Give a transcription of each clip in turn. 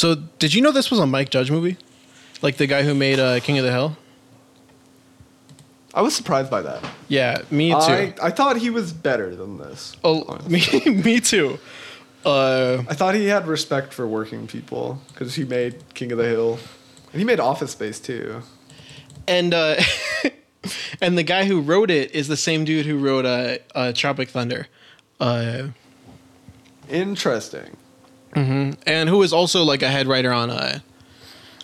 So, did you know this was a Mike Judge movie? Like the guy who made uh, King of the Hill? I was surprised by that. Yeah, me too. I, I thought he was better than this. oh, me, me too. Uh, I thought he had respect for working people because he made King of the Hill, and he made Office Space too. and uh, and the guy who wrote it is the same dude who wrote uh, uh, Tropic Thunder, uh, Interesting. And who was also like a head writer on uh,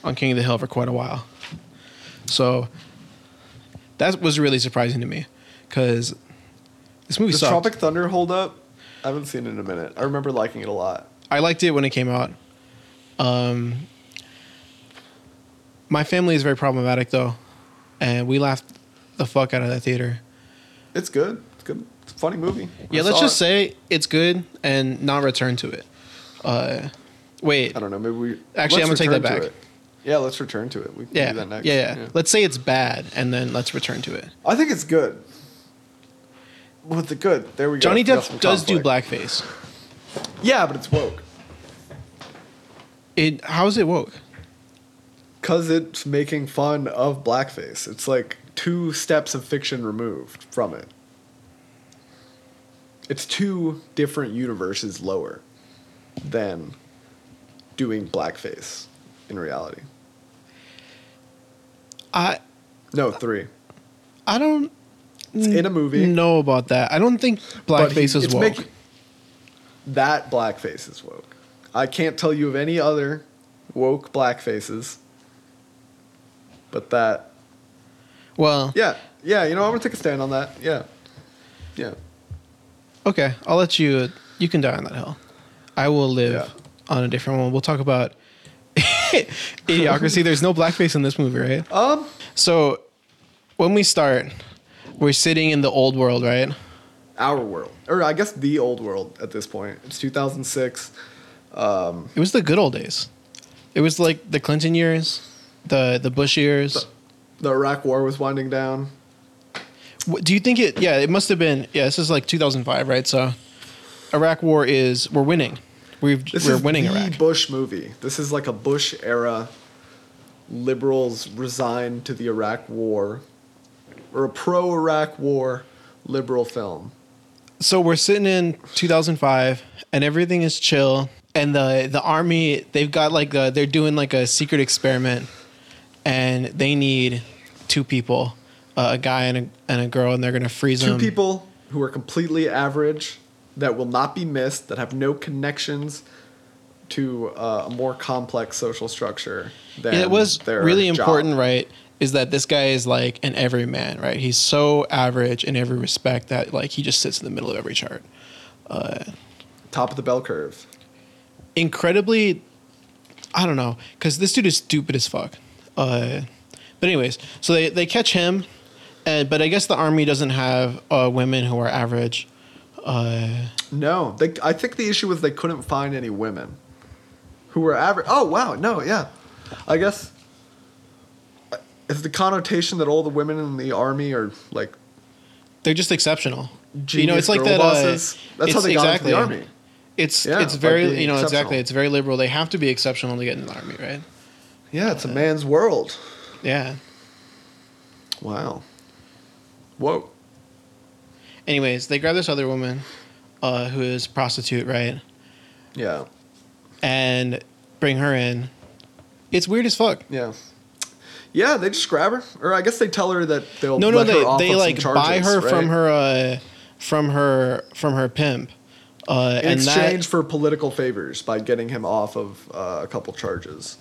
on King of the Hill for quite a while. So that was really surprising to me because this movie Does sucked. Tropic Thunder hold up? I haven't seen it in a minute. I remember liking it a lot. I liked it when it came out. Um, my family is very problematic though, and we laughed the fuck out of that theater. It's good. It's good. It's a funny movie. Yeah, I let's just it. say it's good and not return to it. Uh, wait, I don't know. Maybe we Actually, I'm gonna take that back. it. Yeah, let's return to it. We can yeah, do that next. yeah, yeah, Let's say it's bad and then let's return to it. I think it's good. What's it good? There we go. Johnny Depp does do blackface. Yeah, but it's woke. It how is it woke? Cause it's making fun of blackface. It's like two steps of fiction removed from it. It's two different universes lower than doing blackface in reality. I No, three. I don't It's in a movie. know about that. I don't think but he- blackface is woke. making- that blackface is woke. I can't tell you of any other woke blackfaces. But that well, Yeah, yeah. You know, I'm gonna take a stand on that. Yeah, yeah. okay, I'll let you. You can die on that hill. I will live Yeah. on a different one. We'll talk about idiocracy. There's no blackface in this movie, right? Um, So when we start, we're sitting in the old world, right? our world, or I guess the old world at this point. It's 2006. It was the good old days. It was like the Clinton years, the the Bush years. The Iraq War was winding down. What- Do you think it? Yeah, it must have been. Yeah, this is like 2005, right? So, Iraq War is we're winning. We've This we're is winning the Iraq. Bush movie. This is like a Bush era. Liberals resigned to the Iraq War, or a pro Iraq War liberal film. so we're sitting in 2005, and everything is chill. And the the army they've got like a, they're doing like a secret experiment, and they need two people, uh, a guy and a and a girl, and they're gonna freeze Two them. people who are completely average, that will not be missed, that have no connections to uh, a more complex social structure. Than it was really job. important, right? Is that this guy is like an everyman, right? He's so average in every respect that like he just sits in the middle of every chart. Top of the bell curve. Incredibly, I don't know, because this dude is stupid as fuck. Uh, but anyways, so they they catch him, and but I guess the army doesn't have uh, women who are average. Uh, No, they, I think the issue was they couldn't find any women who were average. Oh wow, no, yeah, I guess uh, is the connotation that all the women in the army are like they're just exceptional. you know, it's like that. Uh. That's how they got exactly. into the army. It's Yeah, it's very you know exactly. It's very liberal. They have to be exceptional to get in the army, right? Yeah, it's a man's world. Yeah. Wow. Whoa. Anyways, they grab this other woman, uh, who is a prostitute, right, Yeah. and bring her in. It's weird as fuck. Yeah. Yeah, they just grab her, or I guess they tell her that they'll No, no, they they like some buy charges, her from her uh, from her from her pimp, uh, in and exchange that for political favors by getting him off of uh, a couple charges.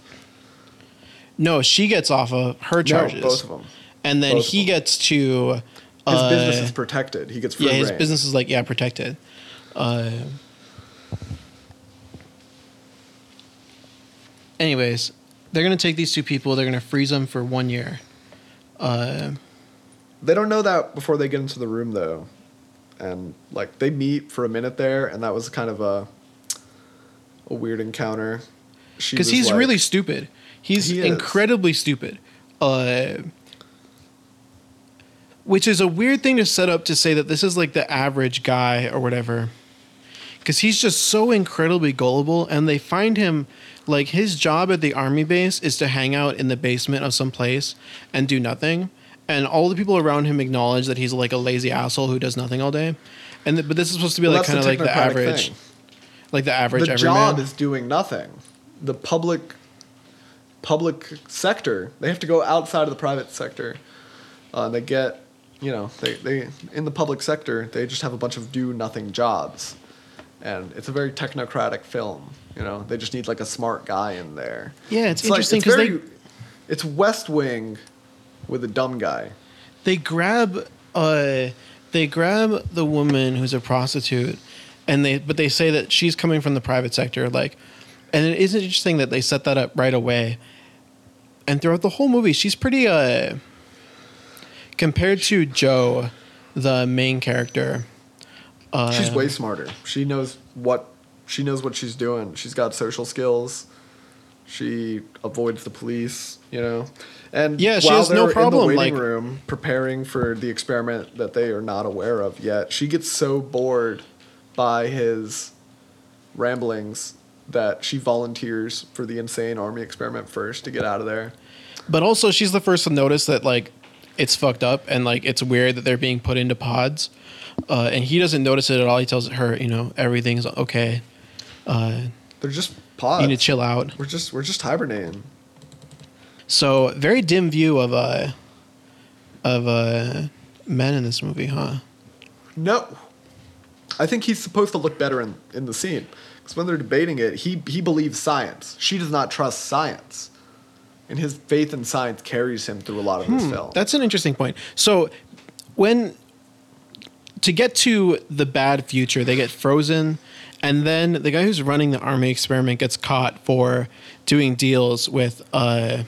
no, she gets off of her charges, No, both of them. and then Both he gets to His uh, business is protected. He gets free yeah, his reign. business is like yeah protected. Uh, anyways, they're gonna take these two people. They're gonna freeze them for one year. Uh, They don't know that before they get into the room though, and like they meet for a minute there, and that was kind of a a weird encounter. Because he's like- really stupid. He's He incredibly stupid. Uh, which is a weird thing to set up to say that this is like the average guy or whatever. because he's just so incredibly gullible, and they find him like his job at the army base is to hang out in the basement of some place and do nothing, and all the people around him acknowledge that he's like a lazy asshole who does nothing all day, and th- but this is supposed to be Well, like kind of like the average, thing. like the average the job is doing nothing. The public public sector they have to go outside of the private sector. Uh, they get you know they, they in the public sector they just have a bunch of do nothing jobs, and it's a very technocratic film. You know they just need like a smart guy in there. Yeah, it's like- interesting because very- they- it's West Wing with a dumb guy. they grab uh they grab the woman who's a prostitute and they but they say that she's coming from the private sector like and it is interesting that they set that up right away and throughout the whole movie she's pretty uh compared to joe the main character uh, She's way smarter. She knows what she knows what she's doing. She's got social skills. She avoids the police, you know. And Yeah, she has no problem, in the waiting like- room preparing for the experiment that they are not aware of yet. She gets so bored by his ramblings that she volunteers for the insane army experiment first to get out of there. but also she's the first to notice that like it's fucked up and like it's weird that they're being put into pods uh, and he doesn't notice it at all he tells her you know everything's okay uh, They're just pods. you need to chill out We're just we're just hibernating. So very dim view of uh of uh men in this movie, huh? No. I think he's supposed to look better in, in the scene. Because when they're debating it, he, he believes science. She does not trust science. And his faith in science carries him through a lot of this film. Hmm, That's an interesting point. So when to get to the bad future, they get frozen and then the guy who's running the army experiment gets caught for doing deals with uh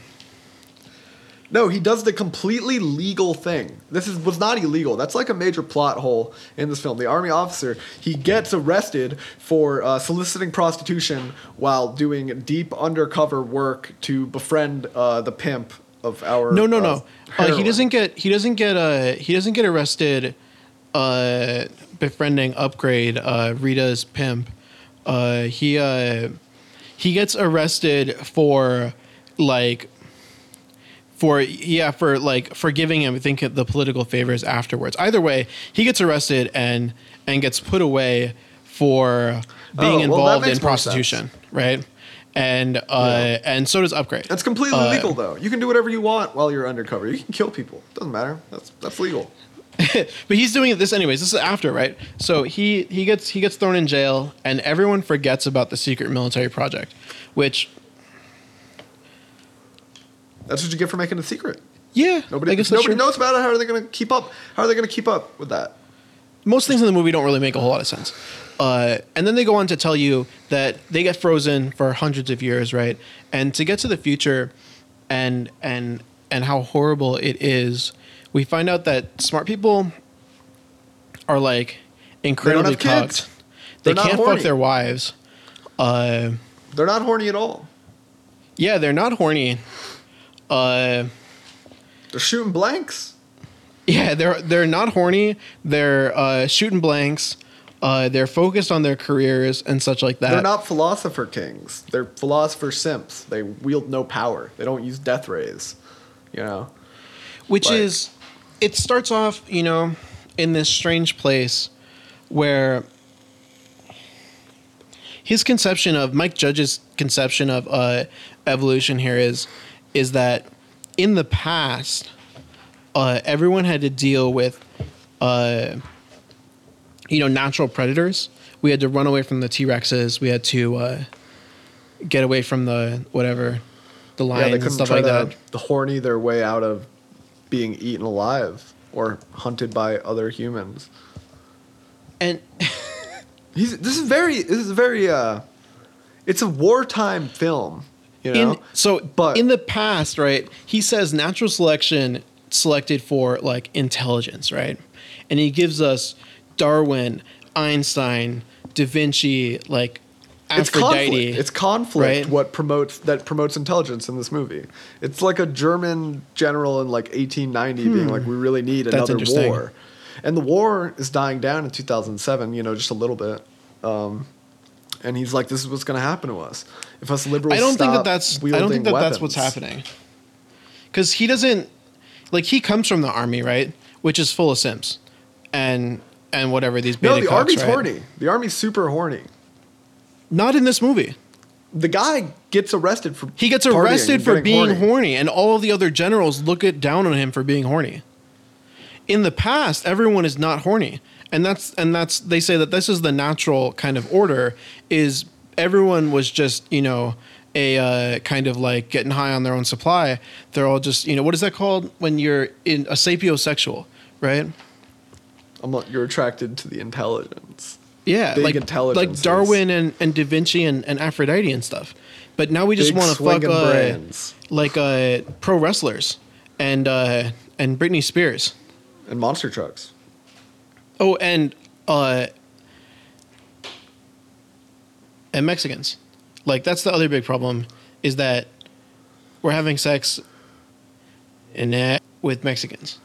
no, he does the completely legal thing. This is was not illegal. That's like a major plot hole in this film. The army officer he gets arrested for uh, soliciting prostitution while doing deep undercover work to befriend uh, the pimp of our. No, no, uh, no. Uh, he doesn't get he doesn't get uh he doesn't get arrested uh befriending Upgrayedd uh Rita's pimp. Uh he uh he gets arrested for like for yeah for like for giving him I think the political favors afterwards. Either way, he gets arrested and and gets put away for being Oh, involved in prostitution, right? And uh Yeah. and so does Upgrayedd. That's completely Uh, legal, though. You can do whatever you want while you're undercover. You can kill people. Doesn't matter. That's that's legal. but he's doing this anyways. This is after, right? So he he gets he gets thrown in jail, and everyone forgets about the secret military project, which That's what you get for making a secret. yeah, Nobody, nobody knows about it. How are they going to keep up? How are they going to keep up with that? Most things in the movie don't really make a whole lot of sense. Uh, and then they go on to tell you that they get frozen for hundreds of years, right? And to get to the future, and and and how horrible it is, we find out that smart people are like incredibly kids. cucked. They can't horny. fuck their wives. Uh, They're not horny at all. Yeah, they're not horny. Uh, They're shooting blanks. yeah, they're they're not horny. They're uh, shooting blanks. Uh, they're focused on their careers and such like that. They're not philosopher kings. They're philosopher simps. They wield no power. They don't use death rays. You know. which like- is, it starts off, you know, in this strange place where his conception of Mike Judge's conception of uh, evolution here is is that in the past, uh, everyone had to deal with, uh, you know, natural predators. We had to run away from the T Rexes. We had to uh, get away from the whatever, the Yeah, lions they and stuff like that. the horny their way out of being eaten alive or hunted by other humans. And He's this is very this is very uh it's a wartime film, you know. in so But- in the past, right? He says natural selection selected for like intelligence, right? And he gives us Darwin, Einstein, Da Vinci, like it's conflict. It's conflict right? what promotes that promotes intelligence in this movie. It's like a German general in like 1890 being like, "We really need Hmm. Another war," and the war is dying down in 2007. You know, just a little bit. Um, and he's like, "This is what's going to happen to us if us liberals." I don't think that that's. I don't think that that's what's happening. Because he doesn't, like, he comes from the army, right? Which is full of simps, and and whatever these beta No, the cucks, army's right? horny. The army's super horny. Not in this movie. The guy gets arrested for He gets arrested for being horny. horny. and all of the other generals look it down on him for being horny. In the past, everyone is not horny, and that's and that's they say that this is the natural kind of order. Is everyone was just you know a uh, kind of like getting high on their own supply. They're all just you know what is that called when you're in a sapiosexual, right? I'm not, you're attracted to the intelligence. Yeah, Big like like. Darwin and, and Da Vinci and, and Aphrodite and stuff. But now we just want to fuck uh, like uh, pro wrestlers and uh, and Britney Spears. and monster trucks. Oh, and uh, and Mexicans. Like that's the other big problem is that we're having sex in with Mexicans.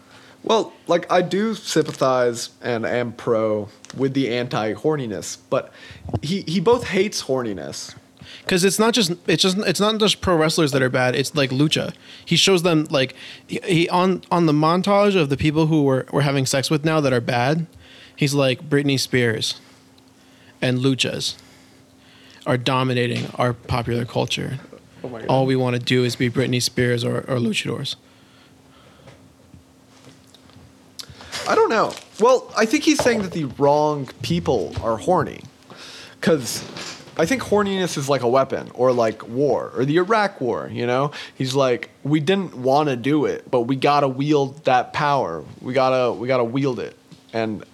Well, like I do sympathize and am pro with the anti horniness, but he he both hates horniness. because it's not just it's just it's not just pro wrestlers that are bad. It's like lucha. He shows them like he, he on on the montage of the people who we're we're having sex with now that are bad. He's like Britney Spears and luchas are dominating our popular culture. Oh my god. All we want to do is be Britney Spears or, or luchadors. I don't know. Well, I think he's saying that the wrong people are horny. Because I think horniness is like a weapon or like war or the Iraq war, you know? He's like, we didn't want to do it, but we got to wield that power. We got to we got to wield it. And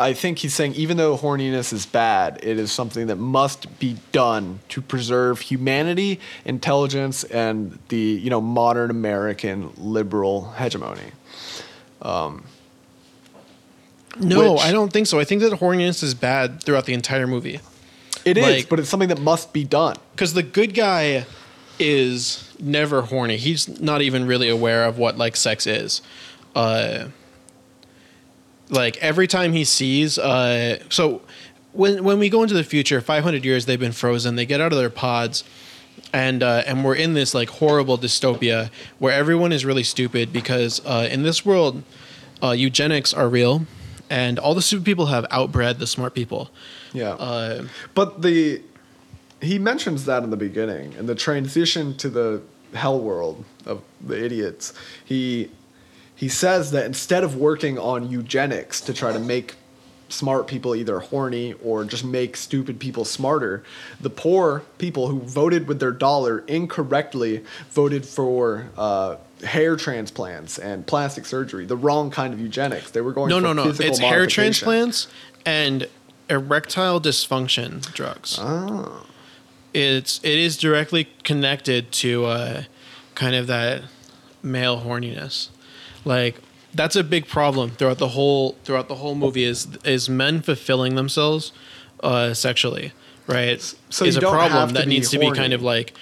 I think he's saying even though horniness is bad, it is something that must be done to preserve humanity, intelligence, and the, you know, modern American liberal hegemony. No, Which- I don't think so. I think that horniness is bad throughout the entire movie. It is, Like- but it's something that must be done. because the good guy is never horny. He's not even really aware of what like sex is. Uh, like every time he sees, uh, so when when we go into the future, five hundred years they've been frozen. They get out of their pods, and uh, and we're in this like horrible dystopia where everyone is really stupid because uh, in this world, uh, eugenics are real, and all the stupid people have outbred the smart people. Yeah. Uh, but the he mentions that in the beginning, in the transition to the hell world of the idiots. He he says that instead of working on eugenics to try to make smart people either horny or just make stupid people smarter, the poor people who voted with their dollar incorrectly voted for uh, hair transplants and plastic surgery, the wrong kind of eugenics. They were going no, for no, no. It's hair transplants and erectile dysfunction drugs. Oh. It's it is directly connected to uh, kind of that male horniness. Like that's a big problem throughout the whole throughout the whole movie is is men fulfilling themselves uh, sexually, right? So is you a problem to that needs to be kind of like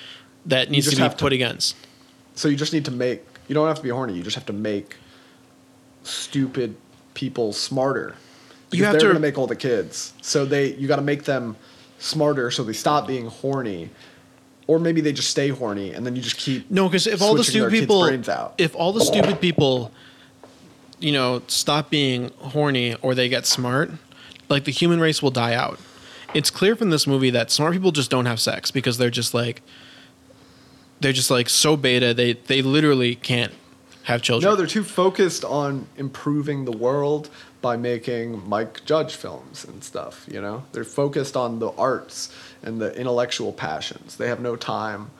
that needs to be have to- put against. So you just need to make. You don't have to be horny. You just have to make stupid people smarter. Because have they're to- gonna make all the kids. So they you got to make them smarter so they stop being horny, or maybe they just stay horny and then you just keep. No, because if all the stupid people, if all the stupid people, you know, stop being horny or they get smart, like the human race will die out. It's clear from this movie that smart people just don't have sex because they're just like, they're just like so beta. They they literally can't have children. No, they're too focused on improving the world by making Mike Judge films and stuff. You know, they're focused on the arts and the intellectual passions. They have no time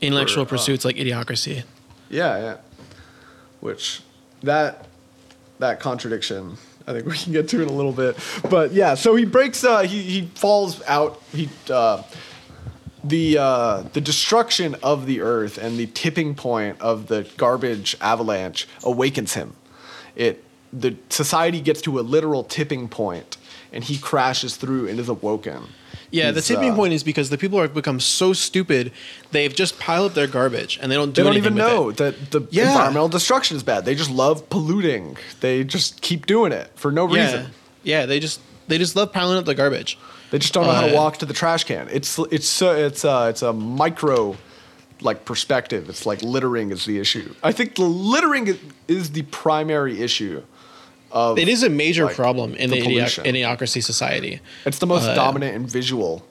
Intellectual for, uh, pursuits like idiocracy. Yeah, yeah. Which that that contradiction I think we can get to in a little bit. But yeah, so he breaks uh he he falls out he uh the uh, the destruction of the earth and the tipping point of the garbage avalanche awakens him. It the society gets to a literal tipping point, and he crashes through and is awoken. Yeah, the tipping uh, point is because the people have become so stupid they've just piled up their garbage and they don't do They don't even know it. that the Yeah. environmental destruction is bad. They just love polluting. They just keep doing it for no Yeah, reason. yeah, they just they just love piling up the garbage. They just don't know how to Uh, walk to the trash can. It's it's so it's uh it's a micro like perspective. It's like littering is the issue. I think the littering is, is the primary issue of It is a major like, problem in the the, idioc- idiocracy society. It's the most Uh, dominant and visual.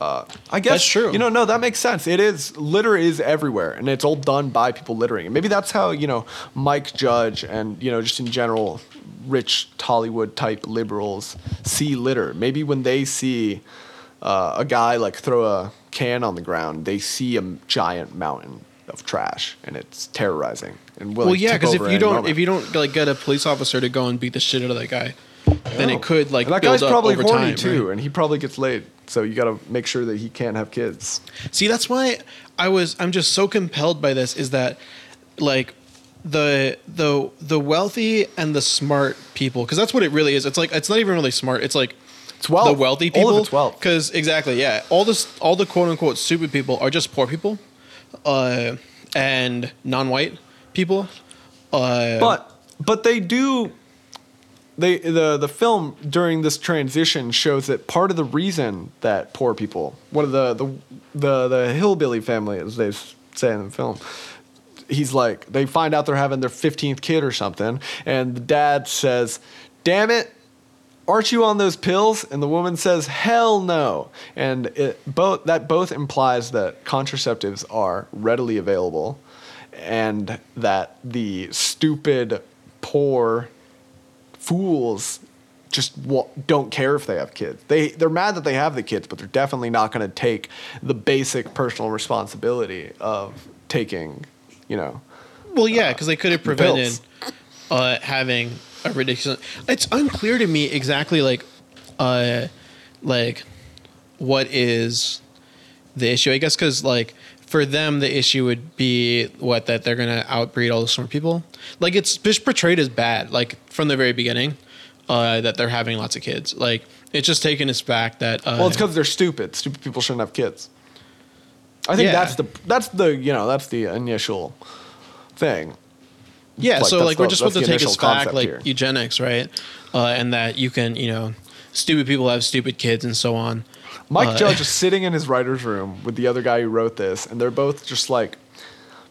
Uh, I guess That's true. You know, no, that makes sense. It is litter is everywhere, and it's all done by people littering. And maybe that's how you know Mike Judge and you know just in general, rich Hollywood type liberals see litter. Maybe when they see uh, a guy like throw a can on the ground, they see a giant mountain of trash, and it's terrorizing. And will Well, yeah, because if you don't moment. if you don't like get a police officer to go and beat the shit out of that guy, then it oh. could like and that guy's probably horny time, too, right? and he probably gets laid. So you got to make sure that he can't have kids. See, that's why I was I'm just so compelled by this is that like the the the wealthy and the smart people because that's what it really is. It's like it's not even really smart. It's like It's wealth. the wealthy people. of it's wealth. Because exactly, yeah. All this all the quote unquote stupid people are just poor people, uh, and non-white people. Uh, but but they do they the the film during this transition shows that part of the reason that poor people one of the the the, the hillbilly family as they say in the film he's like they find out they're having their 15th kid or something and the dad says damn it aren't you on those pills and the woman says hell no and it both that both implies that contraceptives are readily available and that the stupid poor fools just wa- don't care if they have kids. They they're mad that they have the kids, but they're definitely not going to take the basic personal responsibility of taking, you know. Well, yeah, because they could have prevented uh, having a ridiculous. It's unclear to me exactly like, uh, like, what is the issue? I guess because like for them the issue would be what that they're gonna outbreed all the smart people. Like it's just portrayed as bad, like from the very beginning, uh, that they're having lots of kids. Like it's just taken us back that. Uh, Well, it's because they're stupid. Stupid people shouldn't have kids. I think Yeah. that's the that's the you know that's the initial thing. Yeah, Like, so like we're the- just supposed to take us initial back like here. eugenics, right? Uh, and that you can, you know, stupid people have stupid kids and so on. Mike Uh, Judge is sitting in his writer's room with the other guy who wrote this, and they're both just like,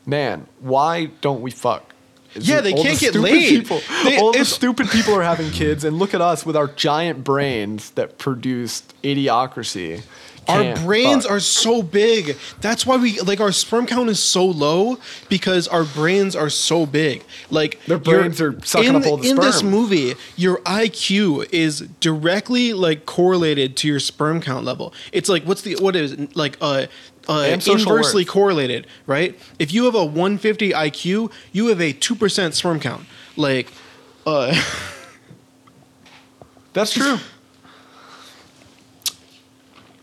"Man, why don't we fuck?" It's Yeah, they can't the get laid. People, They- all the stupid people are having kids, and look at us with our giant brains that produced idiocracy. Our Can't brains fuck. are so big. That's why we like our sperm count is so low because our brains are so big. Like Their your- brains are sucking in, up all the sperm. in this movie. Your IQ is directly like correlated to your sperm count level. It's like what's the what is it? like uh uh, inversely worth. correlated, right? If you have a 150 IQ, you have a two percent sperm count. Like, uh, That's true.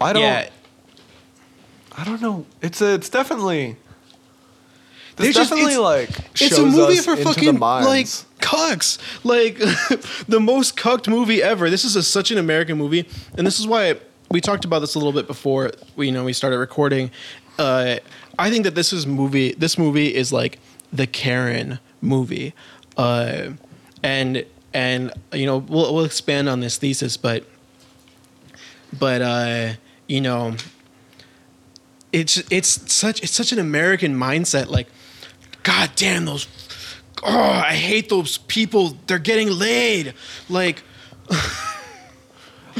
I don't. yeah, I don't know. It's a. It's definitely. This There's just- definitely it's- like it's a movie for fucking like cucks, like the most cucked movie ever. This is a, such an American movie, and this is why we talked about this a little bit before we you know we started recording. Uh, I think that this is movie. This movie is like the Karen movie, uh, and and you know we'll we'll expand on this thesis, but but uh, you know it's it's such it's such an American mindset. Like, God damn those! Oh, I hate those people. They're getting laid. Like, I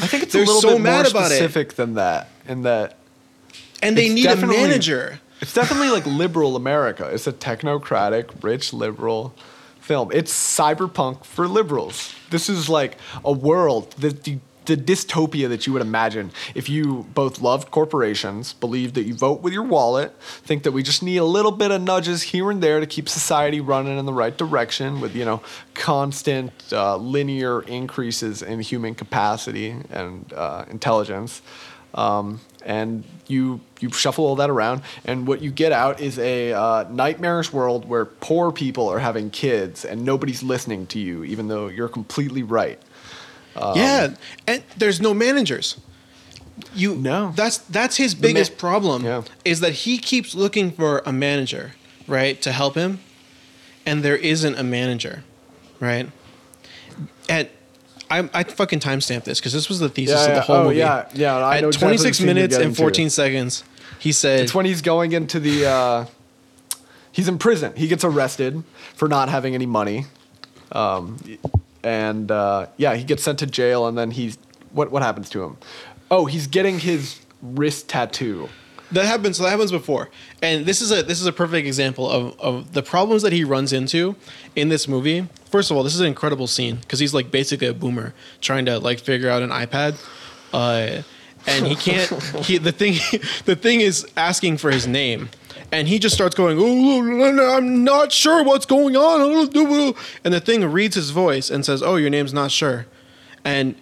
think it's a little so bit more specific than that. In that and they need a manager. it's definitely like liberal America. It's a technocratic, rich liberal film. It's cyberpunk for liberals. This is like a world that the the dystopia that you would imagine if you both loved corporations, believed that you vote with your wallet, think that we just need a little bit of nudges here and there to keep society running in the right direction with, you know, constant uh, linear increases in human capacity and uh, intelligence. Um, and you you shuffle all that around, and what you get out is a uh, nightmarish world where poor people are having kids and nobody's listening to you, even though you're completely right. Um, yeah, and there's no managers. You No. That's that's his biggest problem. Yeah. Is that he keeps looking for a manager, right, to help him, and there isn't a manager, right? And I, I fucking timestamped this because this was the thesis Yeah, of the whole Oh, movie. yeah, yeah, I At exactly 26 the minutes and to. 14 seconds, he said, It's when he's going into the. Uh, he's in prison. He gets arrested for not having any money, um, and uh, yeah, he gets sent to jail. And then he's what? What happens to him? Oh, he's getting his wrist tattoo. That happens. So that happens before, and this is a this is a perfect example of, of the problems that he runs into in this movie. First of all, this is an incredible scene because he's like basically a boomer trying to like figure out an iPad, uh, and he can't. He the thing the thing is asking for his name, and he just starts going, "Oh, I'm not sure what's going on," and the thing reads his voice and says, "Oh, your name's not sure," and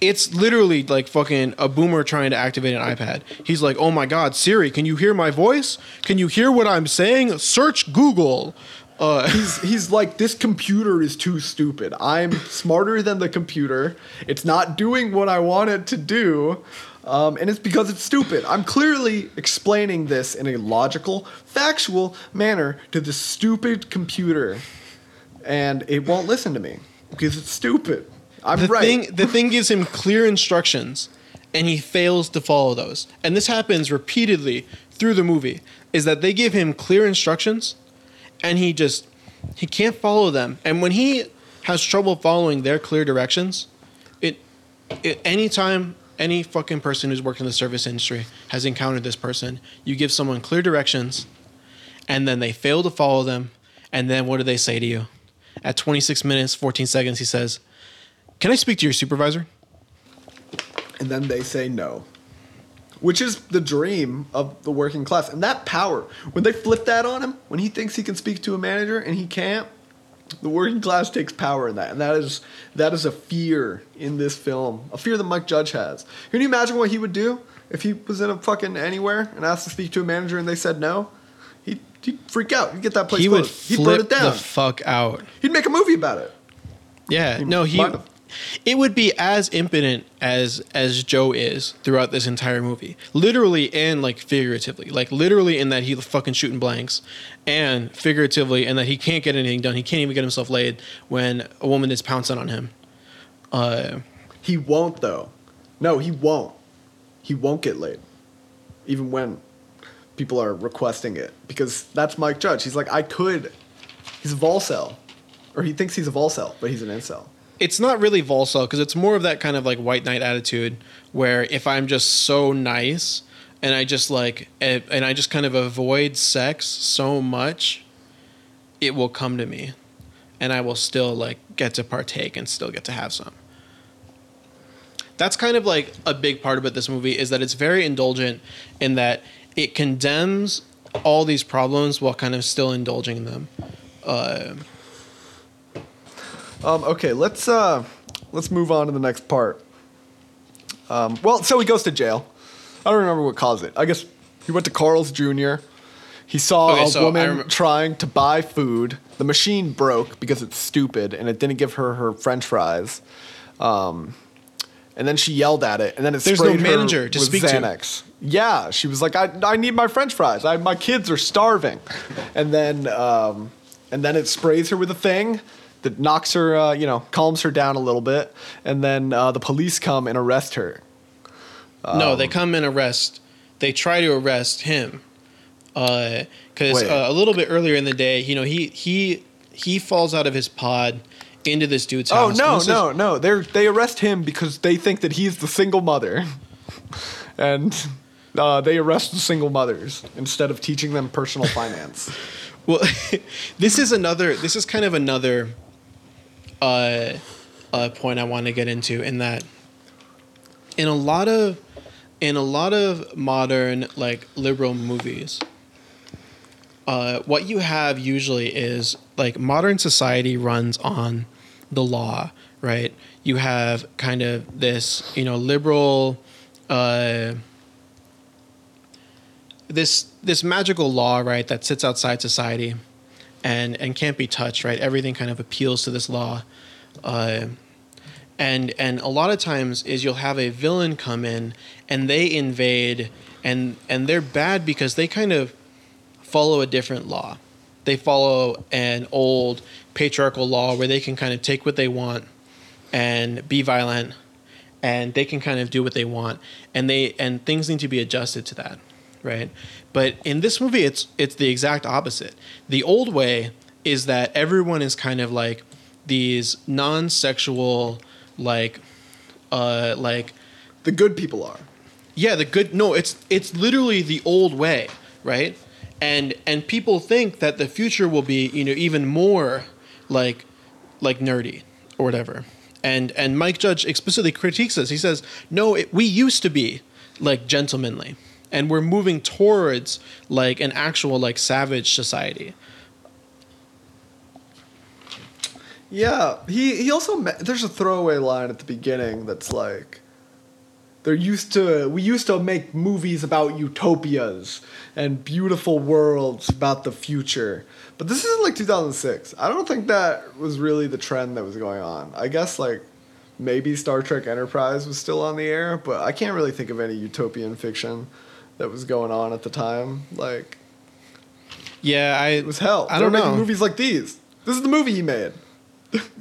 it's literally like fucking a boomer trying to activate an iPad. He's like, "Oh my god, Siri, can you hear my voice? Can you hear what I'm saying? Search Google." Uh, He's he's like this computer is too stupid. I'm smarter than the computer. It's not doing what I want it to do. Um, and it's because it's stupid. I'm clearly explaining this in a logical, factual manner to the stupid computer, and it won't listen to me because it's stupid. I'm the right. thing the thing gives him clear instructions, and he fails to follow those. And this happens repeatedly through the movie. Is that they give him clear instructions, and he just he can't follow them. And when he has trouble following their clear directions, it, it anytime any fucking person who's worked in the service industry has encountered this person, you give someone clear directions, and then they fail to follow them, and then what do they say to you? At 26 minutes 14 seconds, he says, "Can I speak to your supervisor?" and then they say no. Which is the dream of the working class. And that power, when they flip that on him, when he thinks he can speak to a manager and he can't, the working class takes power in that. And that is that is a fear in this film. A fear that Mike Judge has. Can you imagine what he would do if he was in a fucking anywhere and asked to speak to a manager and they said no? He'd, he'd freak out. He'd get that place he would closed. He'd burn it down. the fuck out. He'd make a movie about it. Yeah, He no, he. It would be as impotent as as Joe is throughout this entire movie, literally and like figuratively. Like literally in that he's fucking shooting blanks, and figuratively in that he can't get anything done. He can't even get himself laid when a woman is pouncing on him. Uh, He won't though. No, he won't. He won't get laid. Even when people are requesting it. Because that's Mike Judge. He's like, I could. He's a Volcel. Or he thinks he's a Volcel, but he's an incel. It's not really Volcel because it's more of that kind of like white knight attitude where if I'm just so nice and I just like and I just kind of avoid sex so much, it will come to me, and I will still like get to partake and still get to have some. That's kind of like a big part about this movie is that it's very indulgent in that it condemns all these problems while kind of still indulging them. Uh, Um, okay, let's uh, let's move on to the next part. Um, well, so he goes to jail. I don't remember what caused it. I guess he went to Carl's Jr. He saw Okay, a so woman remem- trying to buy food. The machine broke because it's stupid and it didn't give her her French fries. Um, and then she yelled at it, and then it There's no sprayed her manager to with speak to. Yeah, she was like, "I, I need my French fries. I, my kids are starving," and then um, and then it sprays her with a thing that knocks her, uh, you know, calms her down a little bit, and then uh, the police come and arrest her. No, they come and arrest. They try to arrest him, because Wait. uh, a little bit earlier in the day, you know, he he he falls out of his pod into this dude's Oh house. no, and is- no, no! They they arrest him because they think that he's the single mother, and uh, they arrest the single mothers instead of teaching them personal finance. Well, this is another. This is kind of another uh, point I want to get into in that in a lot of in a lot of modern like liberal movies, uh, what you have usually is like modern society runs on the law, right? You have kind of this, you know, liberal. Uh, this this magical law, right, that sits outside society, and and can't be touched, right? Everything kind of appeals to this law, uh, and and a lot of times is you'll have a villain come in and they invade, and and they're bad because they kind of follow a different law. They follow an old patriarchal law where they can kind of take what they want and be violent and they can kind of do what they want and they and things need to be adjusted to that right but in this movie it's it's the exact opposite the old way is that everyone is kind of like these non-sexual like uh like The good people are. yeah, the good no, it's it's literally the old way, right? And and people think that the future will be, you know, even more like like nerdy or whatever. And and Mike Judge explicitly critiques this. He says, "No, it, we used to be like gentlemanly, and we're moving towards like an actual like savage society." Yeah, he he also me- there's a throwaway line at the beginning that's like they're used to we used to make movies about utopias and beautiful worlds about the future. But this isn't like 2006. I don't think that was really the trend that was going on. I guess like maybe Star Trek Enterprise was still on the air, but I can't really think of any utopian fiction that was going on at the time. Like Yeah, I it was hell. I don't know. movies like these. This is the movie he made.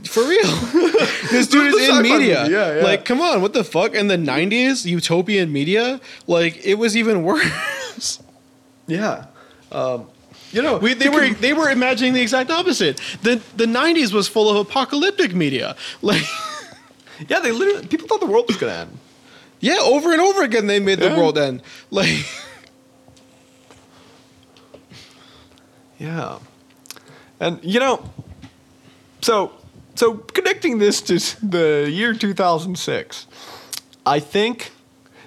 For real. this dude is in media. movie, yeah, yeah. Like, come on, what the fuck? In the 90s, utopian media? Like, it was even worse. Yeah. Um, you know, We, they were they were imagining the exact opposite. The the 90s was full of apocalyptic media. Like Yeah, they literally people thought the world was gonna end. yeah, over and over again they made the world end. Like Yeah. And you know, so so connecting this to the year 2006, I think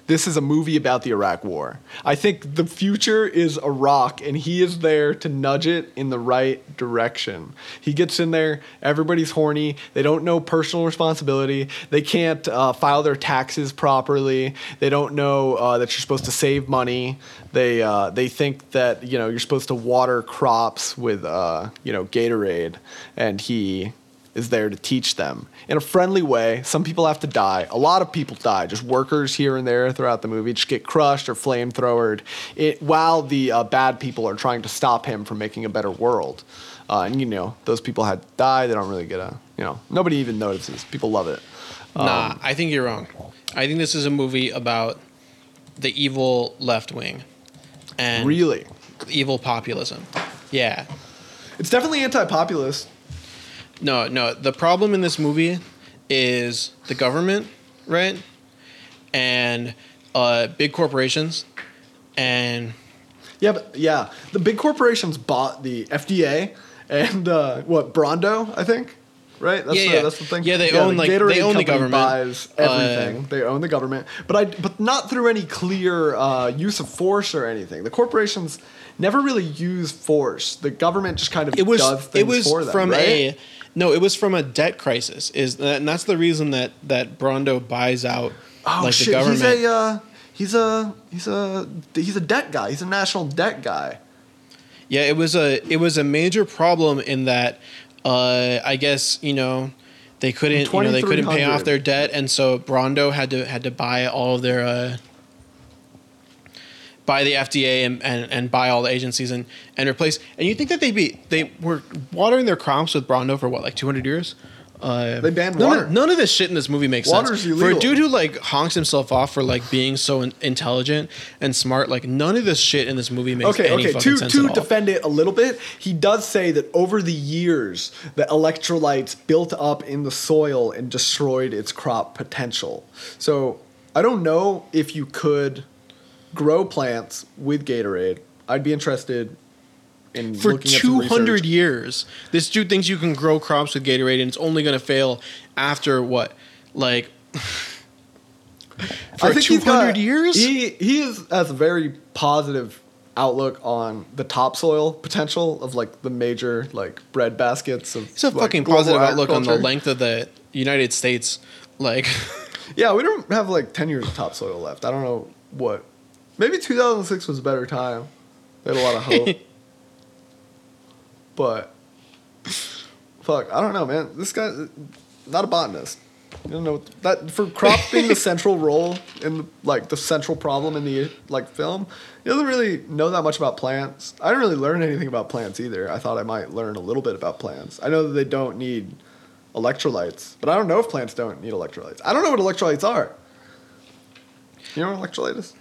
this is a movie about the Iraq War. I think the future is Iraq, and he is there to nudge it in the right direction. He gets in there, everybody's horny. They don't know personal responsibility. They can't uh, file their taxes properly. They don't know uh, that you're supposed to save money. They uh, they think that you know you're supposed to water crops with uh, you know Gatorade, and he is there to teach them in a friendly way. Some people have to die. A lot of people die. Just workers here and there throughout the movie just get crushed or flamethrowered. It while the uh, bad people are trying to stop him from making a better world. Uh, and you know those people had to die. They don't really get a you know nobody even notices. People love it. Nah, I think you're wrong. I think this is a movie about the evil left wing and Really, evil populism. Yeah. it's definitely anti-populist. No, no. The problem in this movie is the government, right? And uh, big corporations, and Yeah, but yeah, the big corporations bought the FDA and uh, what Brawndo, I think. Right, that's Yeah, the, yeah. that's the thing. Yeah, they own, like- they own the government. Buys Uh, everything. they own the government, but I but not through any clear uh, use of force or anything. The corporations never really use force. The government just kind of it was does things it was for them. from right? a no, it was from a debt crisis. Is and that's the reason that that Brawndo buys out oh like shit, the government. he's a uh, he's a he's a he's a debt guy. He's a national debt guy. Yeah, it was a it was a major problem in that uh, I guess you know they couldn't you know they couldn't pay off their debt, and so Brawndo had to had to buy all of their uh, buy the FDA and, and, and buy all the agencies and, and replace. And you think that they'd be they were watering their crops with Brawndo for what like two hundred years. Uh, They banned none water. Of, none of this shit in this movie makes Water's sense. For a dude who like honks himself off for like being so in- intelligent and smart, like none of this shit in this movie makes sense. okay, any okay. fucking To sense to at all. defend it a little bit, he does say that over the years, the electrolytes built up in the soil and destroyed its crop potential. So I don't know if you could grow plants with Gatorade. I'd be interested in for looking 200 years this dude thinks you can grow crops with gatorade and it's only going to fail after what like for he's 200 years He he is has a very positive outlook on the topsoil potential of like the major like bread baskets of. it's a like, fucking positive outlook on the length of the united states like Yeah, we don't have like ten years of topsoil left. I don't know what. Maybe 2006 was a better time. They had a lot of hope. but fuck, I don't know, man. This guy, not a botanist. You don't know that for crops being the central role in the, like the central problem in the like film. He doesn't really know that much about plants. I didn't really learn anything about plants either. I thought I might learn a little bit about plants. I know that they don't need electrolytes. But I don't know if plants don't need electrolytes. I don't know what electrolytes are. You know what electrolyte is?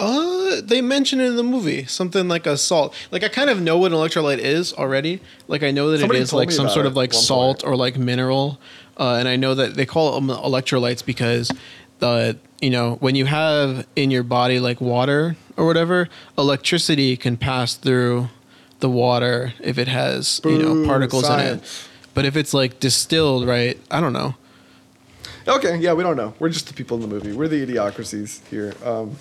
Uh, they mention it in the movie something like a salt. Like I kind of know what an electrolyte is already. Like I know that Somebody it is like some sort of like salt point. or like mineral, uh, and I know that they call them electrolytes because the you know when you have in your body like water or whatever, electricity can pass through the water if it has you know particles in it. But if it's like distilled, right? I don't know. Okay, yeah, we don't know. We're just the people in the movie. We're the idiocracies here. Um,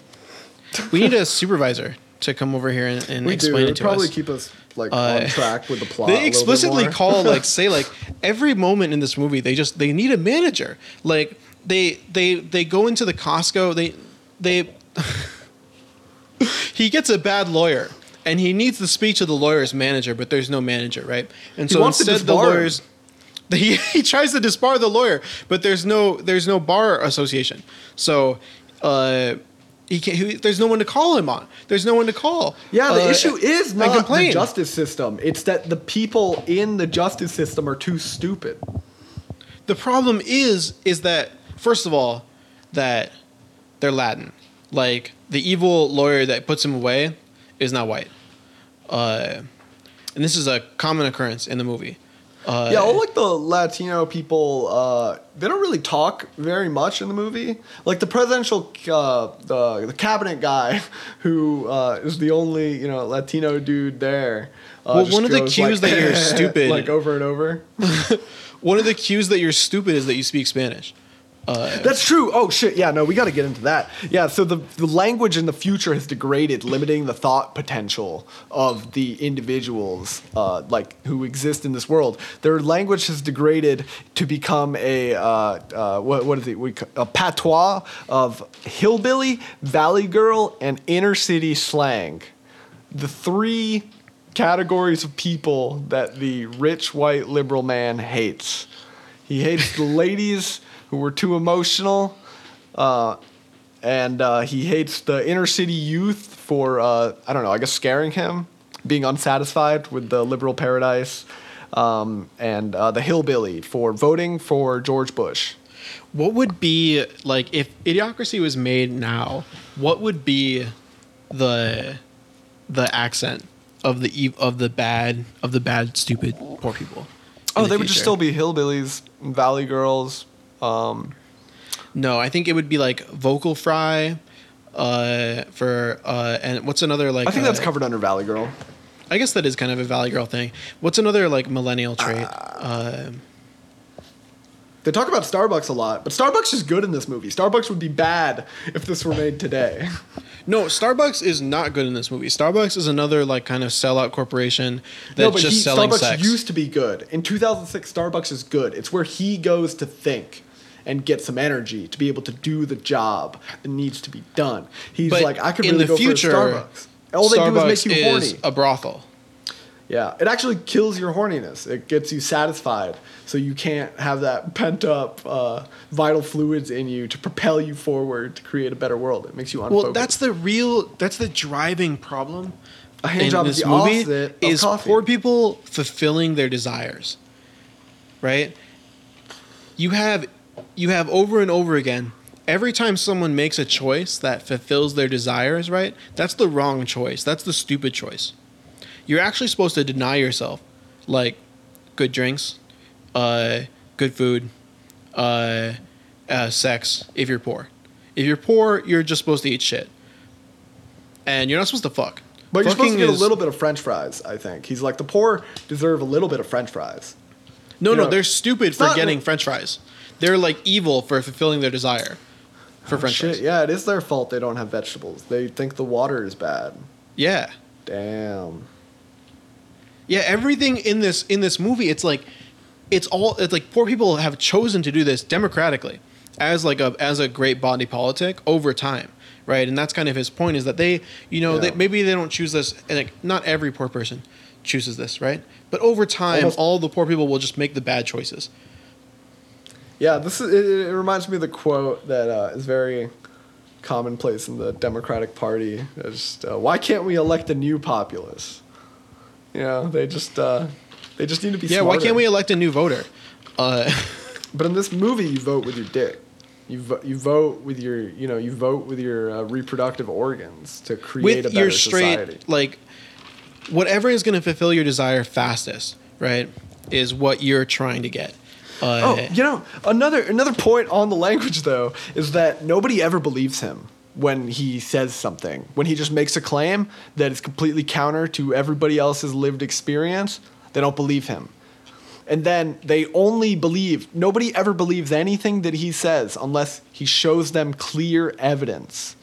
We need a supervisor to come over here and, and we explain It'd it to probably us. keep us like Uh, on track with the plot. they explicitly call like say like every moment in this movie they just they need a manager. Like they they they go into the costco they they he gets a bad lawyer and he needs the speech of the lawyer's manager but there's no manager right? And so instead the lawyers he, he tries to disbar the lawyer but there's no there's no bar association. So uh he can't, he, there's no one to call him on. There's no one to call. Yeah, the Uh, issue is not the justice system. It's that the people in the justice system are too stupid. The problem is is that first of all that they're Latin. Like the evil lawyer that puts him away is not white. Uh, and this is a common occurrence in the movie. Uh, yeah, all like the Latino people, uh, they don't really talk very much in the movie. Like the presidential, uh, the the cabinet guy, who uh, is the only you know Latino dude there. Uh, Well, one of the cues that you're stupid- like over and over. one of the cues that you're stupid is that you speak Spanish. Uh, That's true. Oh shit. Yeah. No, we got to get into that. Yeah. So the the language in the future has degraded, limiting the thought potential of the individuals uh, like who exist in this world. Their language has degraded to become a uh, uh, what what is it? We, a patois of hillbilly, valley girl, and inner city slang. The three categories of people that the rich white liberal man hates. He hates the ladies who were too emotional, uh, and uh, he hates the inner city youth for uh, I don't know. I guess scaring him, being unsatisfied with the liberal paradise, um, and uh, the hillbilly for voting for George Bush. what would be like if Idiocracy was made now? What would be the the accent of the of the bad of the bad stupid poor people? Oh, the they would just still be hillbillies, valley girls. Um, No, I think it would be like vocal fry, uh, for uh, and what's another like? I think that's uh, covered under valley girl. I guess that is kind of a Valley Girl thing. What's another like millennial trait? Uh, They talk about Starbucks a lot, but Starbucks is good in this movie. Starbucks would be bad if this were made today. no, Starbucks is not good in this movie. Starbucks is another like kind of sellout corporation that's no, but just he, selling Starbucks sex. used to be good. In 2006, Starbucks is good. It's where he goes to think and get some energy to be able to do the job that needs to be done. He's but like, I could really the go future, for a Starbucks. All they Starbucks do is make you is horny. a brothel. Yeah, it actually kills your horniness. It gets you satisfied, so you can't have that pent up uh, vital fluids in you to propel you forward to create a better world. It makes you unfocused. Well, that's the real. That's the driving problem. A hand in is this the movie opposite is coffee. poor people fulfilling their desires. Right. You have, you have over and over again. Every time someone makes a choice that fulfills their desires, right? That's the wrong choice. That's the stupid choice. You're actually supposed to deny yourself, like, good drinks, uh, good food, uh, uh, sex. If you're poor, if you're poor, you're just supposed to eat shit, and you're not supposed to fuck. But you're supposed to Fucking get a little bit of French fries. I think he's like the poor deserve a little bit of French fries. No, you no, know, they're stupid for not- getting French fries. They're like evil for fulfilling their desire for oh, French Shit, fries. yeah, it is their fault they don't have vegetables. They think the water is bad. Yeah, Damn. yeah. Everything in this in this movie, it's like, it's all it's like poor people have chosen to do this democratically, as like a as a great body politic over time, right? And that's kind of his point is that they, you know, Yeah. they, maybe they don't choose this. And like, not every poor person chooses this, right? But over time, Almost- all the poor people will just make the bad choices. Yeah, this is. It, it reminds me of the quote that uh, is very commonplace in the Democratic Party. It's just, uh, why can't we elect a new populace? You know, they just uh, they just need to be. Yeah, why can't we elect a new voter? Uh, But in this movie, you vote with your dick. You vo- you vote with your you know you vote with your uh, reproductive organs to create a with better your straight society. like whatever is going to fulfill your desire fastest, right? Is what you're trying to get. Uh, Oh, you know, another another point on the language though is that nobody ever believes him when he says something. When he just makes a claim that is completely counter to everybody else's lived experience, they don't believe him. And then they only believe nobody ever believes anything that he says unless he shows them clear evidence.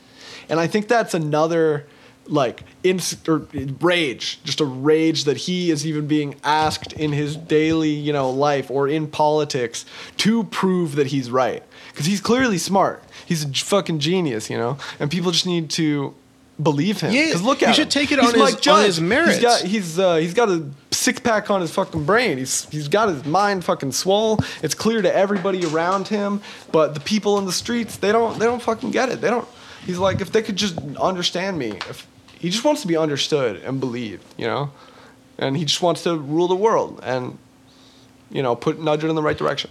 And I think that's another like ins- or rage, just a rage that he is even being asked in his daily, you know, life or in politics to prove that he's right. Because he's clearly smart. He's a fucking genius, you know, and people just need to believe him. Yeah, look you at should him. take it He's on Mike his- on his merits. He's got he's uh, he's got a six pack on his fucking brain. He's he's got his mind fucking swole. It's clear to everybody around him, but the people in the streets they don't they don't fucking get it. They don't. He's like if they could just understand me. If he just wants to be understood and believed, you know, and he just wants to rule the world and you know put nudge it in the right direction.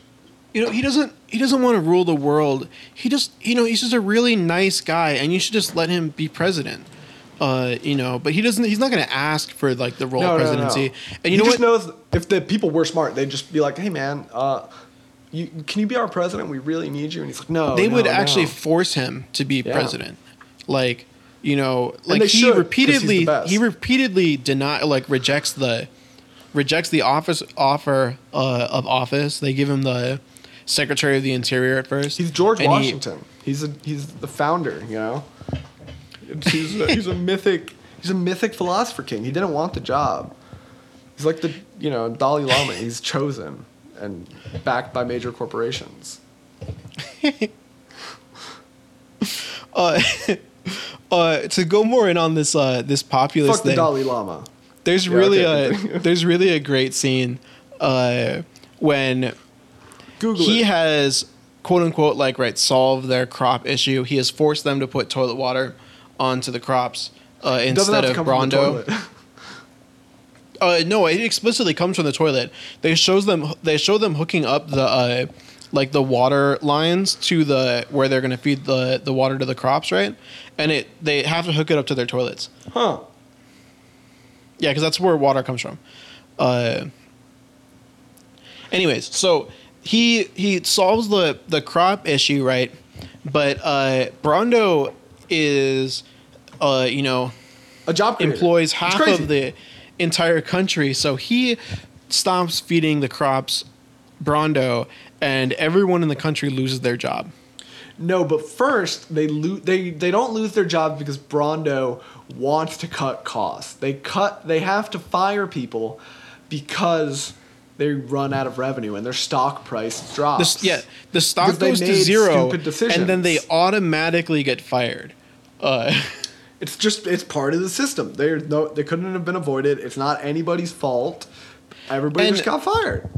you know he doesn't he doesn't want to rule the world he just you know he's just a really nice guy and you should just let him be president uh you know but he doesn't he's not going to ask for like the role of presidency No, no. and you he know just what knows if the people were smart, they'd just be like, "Hey, man, uh, you can you be our president? We really need you." And he's like, "No." they no, would no." actually force him to be Yeah. president like you know like he should, 'cause he's the repeatedly he repeatedly deny like rejects the rejects the office offer uh, of office they give him the secretary of the interior at first He's George and he- Washington. he's a he's the founder. You know, he's a, he's a mythic he's a mythic philosopher king. He didn't want the job. He's like the you know Dalai Lama. He's chosen and backed by major corporations. uh, uh, to go more in on this uh, this populist Fuck the Dalai Lama. there's Yeah, really okay. a there's really a great scene uh, when Google he it. has quote unquote like right solved their crop issue. He has forced them to put toilet water onto the crops uh, It doesn't have instead of come from the Brawndo. Uh, no, it explicitly comes from the toilet. They shows them they show them hooking up the uh, like the water lines to the where they're gonna feed the the water to the crops, right? And it they have to hook it up to their toilets. Huh. Yeah, because that's where water comes from. Uh, anyways, so he he solves the the crop issue, right? But uh, Brawndo is, uh, you know, A job creator. employs half of the entire country. So he stops feeding the crops Brawndo, and everyone in the country loses their job. No, but first they lo- they they don't lose their jobs because Brawndo wants to cut costs. They cut they have to fire people because they run out of revenue and their stock price drops. s- yeah, the stock they goes to zero, and then they automatically get fired. Uh, It's just it's part of the system. They're no they couldn't have been avoided. It's not anybody's fault. Everybody And- just got fired.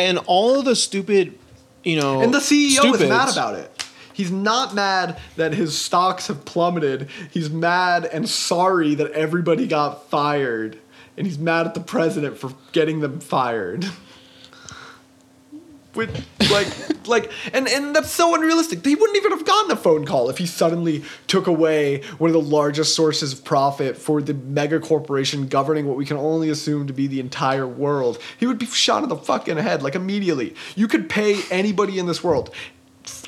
And all of the stupid, you know, And the CEO is mad about it. He's not mad that his stocks have plummeted. He's mad and sorry that everybody got fired. And he's mad at the president for getting them fired. With like like and, and that's so unrealistic. They wouldn't even have gotten a phone call if he suddenly took away one of the largest sources of profit for the mega corporation governing what we can only assume to be the entire world. He would be shot in the fucking head like immediately. You could pay anybody in this world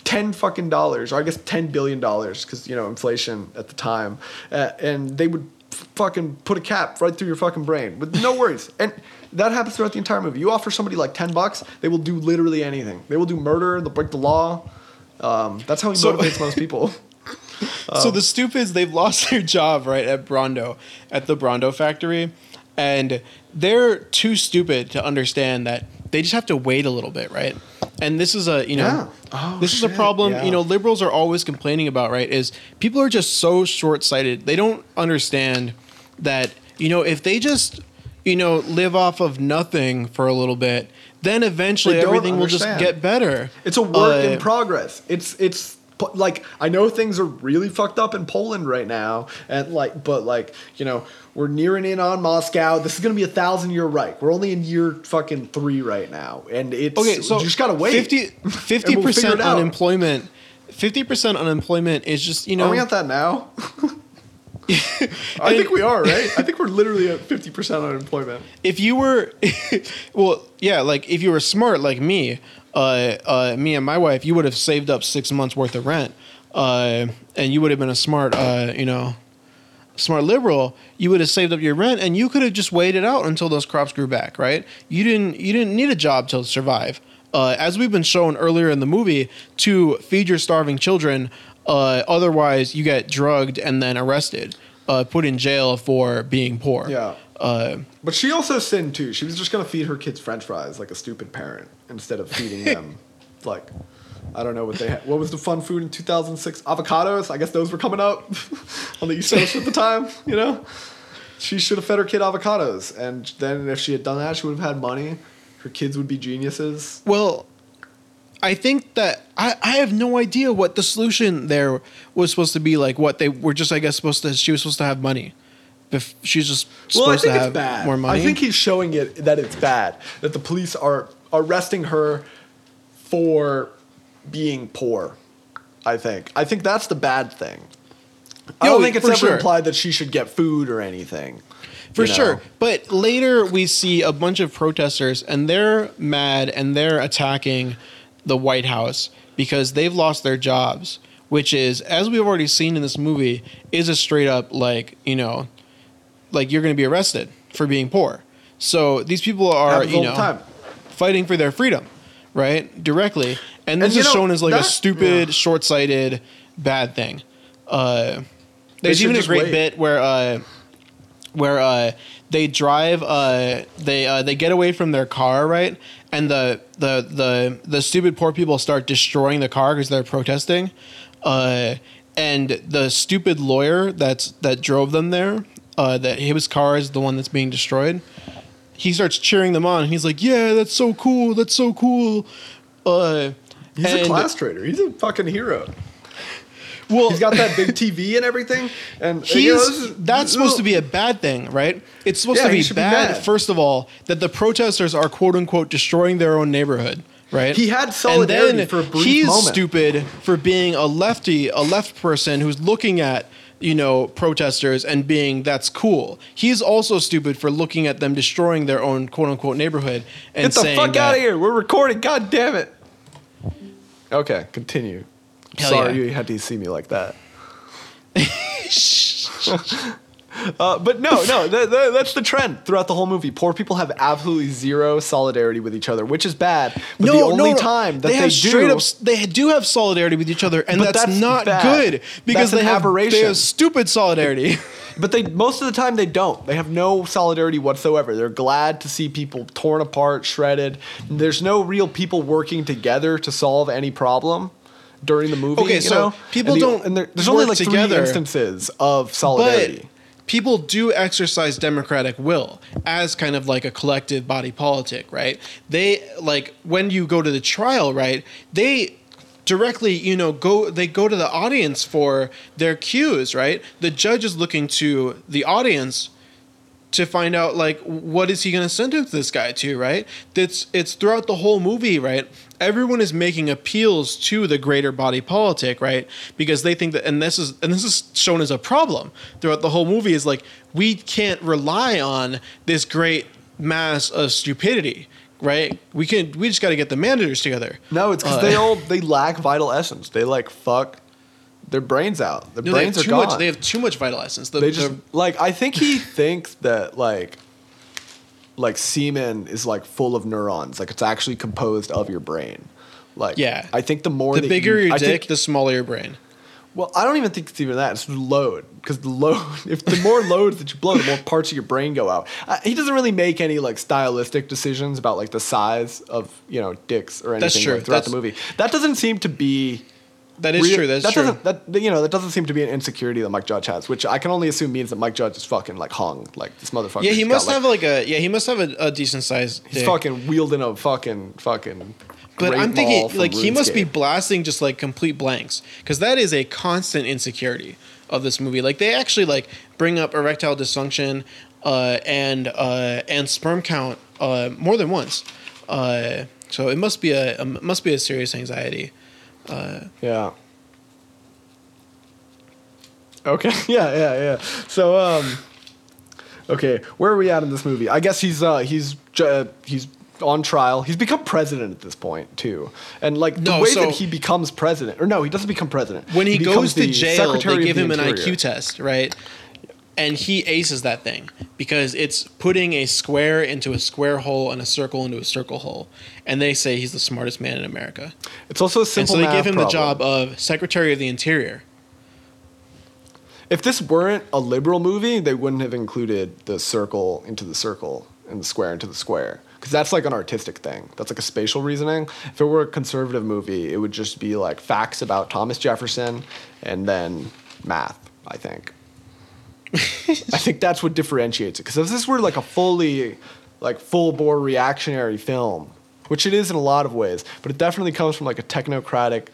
ten fucking dollars, or I guess ten billion dollars, because you know inflation at the time, uh, and they would fucking put a cap right through your fucking brain with no worries. And that happens throughout the entire movie. You offer somebody like ten bucks, they will do literally anything. They will do murder. They'll break the law. Um, that's how he So- motivates most people. So the stupids, they've lost their job right at Brawndo, at the Brawndo factory, and they're too stupid to understand that they just have to wait a little bit, right? And this is a you know, Yeah. Oh, this is a problem. yeah. You know, liberals are always complaining about, right? Is people are just so short sighted. They don't understand that you know if they just you know live off of nothing for a little bit, then eventually everything will just get better. It's a work Uh, in progress. It's it's like I know things are really fucked up in Poland right now, and like, but like you know, we're nearing in on Moscow. This is gonna be a thousand year Reich. We're only in year fucking three right now, and it's Okay, so you just gotta wait. 50 And we'll 50% figure it out. unemployment. 50% unemployment is just, you know, Are we at that now? I think we are, right? I think we're literally at fifty percent unemployment. if you were well, yeah, like if you were smart like me, uh, uh, me and my wife, you would have saved up 6 months worth of rent. Uh, and you would have been a smart uh, you know, smart liberal, you would have saved up your rent and you could have just waited out until those crops grew back, right? You didn't you didn't need a job to survive. Uh, as we've been shown earlier in the movie, to feed your starving children. Uh, otherwise, you get drugged and then arrested, uh, put in jail for being poor. Yeah. Uh, But she also sinned too. She was just gonna feed her kids French fries like a stupid parent instead of feeding them like I don't know what they had. What was the fun food in 2006? Avocados. I guess those were coming up on the East Coast at the time. You know, she should have fed her kid avocados, and then if she had done that, she would have had money. Her kids would be geniuses. Well, I think that I, I have no idea what the solution there was supposed to be. Like what they were just, I guess, supposed to. She was supposed to have money. If she's just Well, I supposed think to it's have bad. more money. I think he's showing it that it's bad that the police are arresting her for being poor. I think. I think that's the bad thing. I don't think it's ever sure. implied that she should get food or anything. for you know? sure. But later we see a bunch of protesters, and they're mad and they're attacking the White House because they've lost their jobs. Which is, as we've already seen in this movie, is a straight up like you know, like you're going to be arrested for being poor. So these people are you know fighting for their freedom, right? Directly. And this And, is know, shown as like a stupid, yeah. short sighted, bad thing. Uh, there's even a great wait. bit where uh, where uh, they drive uh, they uh, they get away from their car, right? And the the the the stupid poor people start destroying the car because they're protesting. Uh, and the stupid lawyer that's that drove them there, uh, that his car is the one that's being destroyed he starts cheering them on. And he's like, "Yeah, that's so cool. That's so cool." Uh, He's a class traitor He's a fucking hero. Well, He's got that big TV and everything. And he's you know, is, that's supposed to be a bad thing, right? It's supposed Yeah, to be be bad. mad. first of all, that the protesters are quote unquote destroying their own neighborhood, right? He had solidarity for a brief he's moment. stupid for being a lefty, a left person who's looking at you know protesters and being that's cool. He's also stupid for looking at them destroying their own quote unquote neighborhood and Get the saying fuck that, out of here. We're recording. God damn it. Okay, continue. Hell Sorry yeah. you had to see me like that. Uh, but no, no, th- th- that's the trend throughout the whole movie. Poor people have absolutely zero solidarity with each other, which is bad. But the only time that they, have do, up they do have solidarity with each other, and that's, that's not bad. good because they have they have stupid solidarity. but they most of the time they don't. They have no solidarity whatsoever. They're glad to see people torn apart, shredded. There's no real people working together to solve any problem during the movie. Okay, you so know? people And the- don't And there, there's only like together. three instances of solidarity. but people do exercise democratic will as kind of like a collective body politic, right? They like when you go to the trial, right? They directly, you know, go they go to the audience for their cues, right? The judge is looking to the audience to find out like what is he going to sentence this guy to right? It's it's throughout the whole movie right? Everyone is making appeals to the greater body politic right? Because they think that and this is and this is shown as a problem throughout the whole movie is like we can't rely on this great mass of stupidity right? We can we just got to get the managers together. No, it's because Uh, they all they lack vital essence. They like fuck their brains out. Their no, they brains have are too gone. much they have too much vital essence the, they just the- like I think he thinks that like like semen is like full of neurons. Like it's actually composed of your brain. Like Yeah. I think the more the bigger you, your I dick think- the smaller your brain well, I don't even think it's even that. It's the load because the load. If the more loads that you blow, the more parts of your brain go out. Uh, he doesn't really make any like stylistic decisions about like the size of you know dicks or anything That's true. like, throughout That's- the movie. That doesn't seem to be. That is real- true that's that true Doesn't, that you know that doesn't seem to be an insecurity that Mike Judge has, which I can only assume means that Mike Judge is fucking like hung like this motherfucker. Yeah, he must like- have like a yeah, he must have a, a decent size. He's dick. fucking wielding a fucking fucking. But I'm thinking like he must be blasting just like complete blanks because that is a constant insecurity of this movie. Like they actually like bring up erectile dysfunction uh, and uh, and sperm count uh, more than once. Uh, so it must be a, a must be a serious anxiety. Yeah. Okay. Yeah, yeah, yeah. So, um, okay, where are we at in this movie? I guess he's uh, he's uh, he's on trial. He's become president at this point too, and like the No, way so- that he becomes president, or no, he doesn't become president. When he, becomes goes to the jail, Secretary they give him an IQ test, right? And he aces that thing because it's putting a square into a square hole and a circle into a circle hole. And they say he's the smartest man in America. It's also a And simple so they give him the job of Secretary of the Interior. If this weren't a liberal movie, they wouldn't have included the circle into the circle and the square into the square. Because that's like an artistic thing. That's like a spatial reasoning. If it were a conservative movie, it would just be like facts about Thomas Jefferson and then math, I think. I think that's what differentiates it. Because if this were like a fully, like full bore reactionary film, which it is in a lot of ways, but it definitely comes from like a technocratic,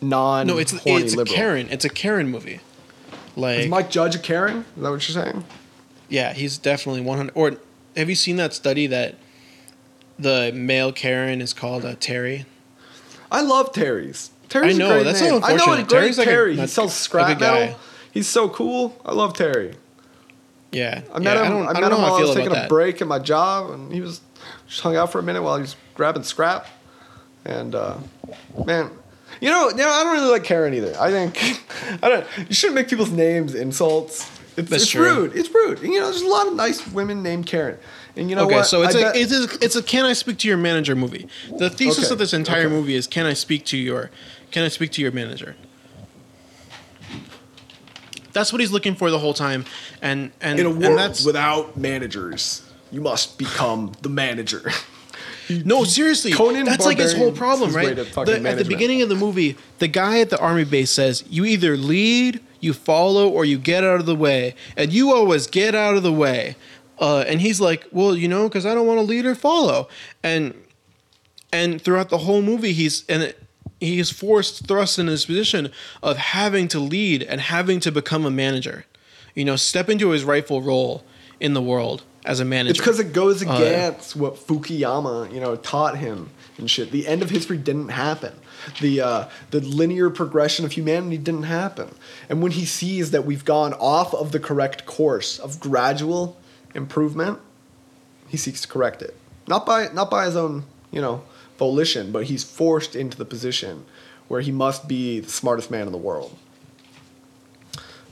non No, it's it's a. Karen. It's a Karen movie. Like Is Mike Judge a Karen? Is that what you're saying? yeah, he's definitely 100 or have you seen that study that the male Karen is called uh, Terry? I love Terry's. Terry's I know, a great that's so name. I know a great Terry's like a- he sells scrap metal. He's so cool. I love Terry. Yeah. I met yeah, him. I I, I met don't him how I while I was taking a that. break at my job, and he was just hung out for a minute while he was grabbing scrap. And uh, man, you know, you know, I don't really like Karen either. I think I don't. You shouldn't make people's names insults. It's, That's it's true. rude. It's rude. You know, there's a lot of nice women named Karen. And you know okay, what? so it's I a bet- it's a it's a can I speak to your manager movie. The thesis Okay, of this entire okay. movie is can I speak to your can I speak to your manager. That's what he's looking for the whole time, and and in a and that's without managers, you must become the manager. no seriously. Conan that's like his whole problem, his right? The- at the beginning of the movie, the guy at the army base says, "You either lead, you follow, or you get out of the way," and you always get out of the way. Uh, and he's like, "Well, you know, because I don't want to lead or follow," and and throughout the whole movie he's and it, he is forced thrust in this position of having to lead and having to become a manager you know step into his rightful role in the world as a manager It's because it goes Uh, against what Fukuyama, you know, taught him and shit. The end of history didn't happen. The uh, the linear progression of humanity didn't happen. And when he sees that we've gone off of the correct course of gradual improvement, he seeks to correct it. Not by not by his own, you know, volition, but he's forced into the position where he must be the smartest man in the world.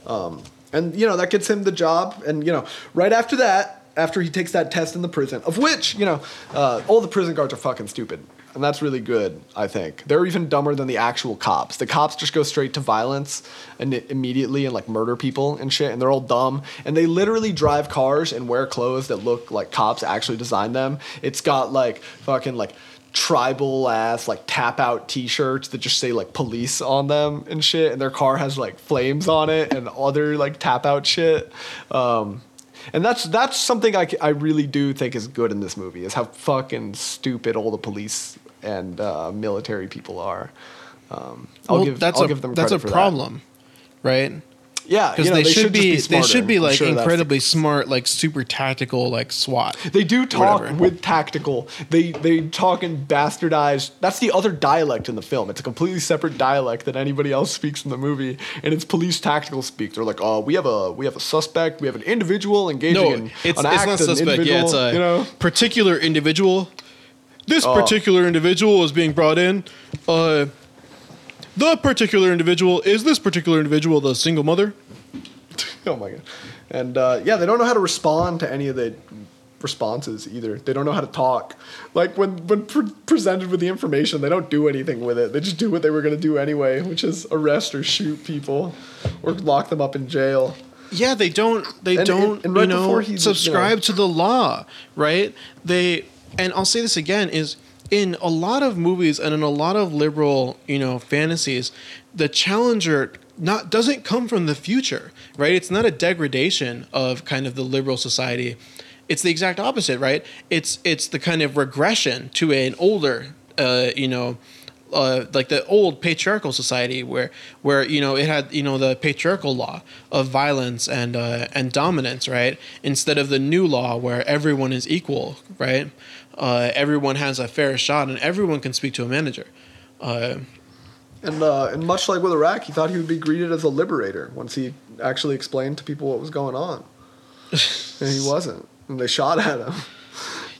Um, and you know that gets him the job. And you know, right after that, after he takes that test in the prison, of which you know, uh, all the prison guards are fucking stupid, and that's really good. I think they're even dumber than the actual cops. The cops just go straight to violence and immediately and like murder people and shit, and they're all dumb. And they literally drive cars and wear clothes that look like cops actually designed them. It's got like fucking like tribal ass like tap out t-shirts that just say like police on them and shit and their car has like flames on it and other like tap out shit. Um and that's that's something I, I really do think is good in this movie is how fucking stupid all the police and uh, military people are. Um, I'll well, give that's I'll a give them that's a for that. problem right yeah because you know, they, should, be, just they should be like sure incredibly smart like super tactical like swat They do talk Whatever. with tactical. They they talk in bastardized. That's the other dialect in the film. It's a completely separate dialect that anybody else speaks in the movie, and it's police tactical speak. They're like, oh, we have a we have a suspect. We have an individual engaging no in it's, an it's act, not suspect yeah it's a you know. particular individual this Oh. particular individual is being brought in uh the particular individual is this particular individual the single mother Oh my god. And uh, yeah, they don't know how to respond to any of the responses either. They don't know how to talk. Like when when pre- presented with the information, they don't do anything with it. They just do what they were going to do anyway, which is arrest or shoot people or lock them up in jail. Yeah, they don't. They And- don't. and- and right you know, he's, you know- subscribe to the law, right? They and I'll say this again is in a lot of movies and in a lot of liberal, you know, fantasies, the challenger not doesn't come from the future, right? It's not a degradation of kind of the liberal society. It's the exact opposite, right? It's it's the kind of regression to an older uh, you know, uh, like the old patriarchal society where where you know it had you know the patriarchal law of violence and uh, and dominance, right? Instead of the new law where everyone is equal, right? Uh, everyone has a fair shot and everyone can speak to a manager. Uh, And uh, and much like with Iraq, he thought he would be greeted as a liberator once he actually explained to people what was going on. and he wasn't. And they shot at him.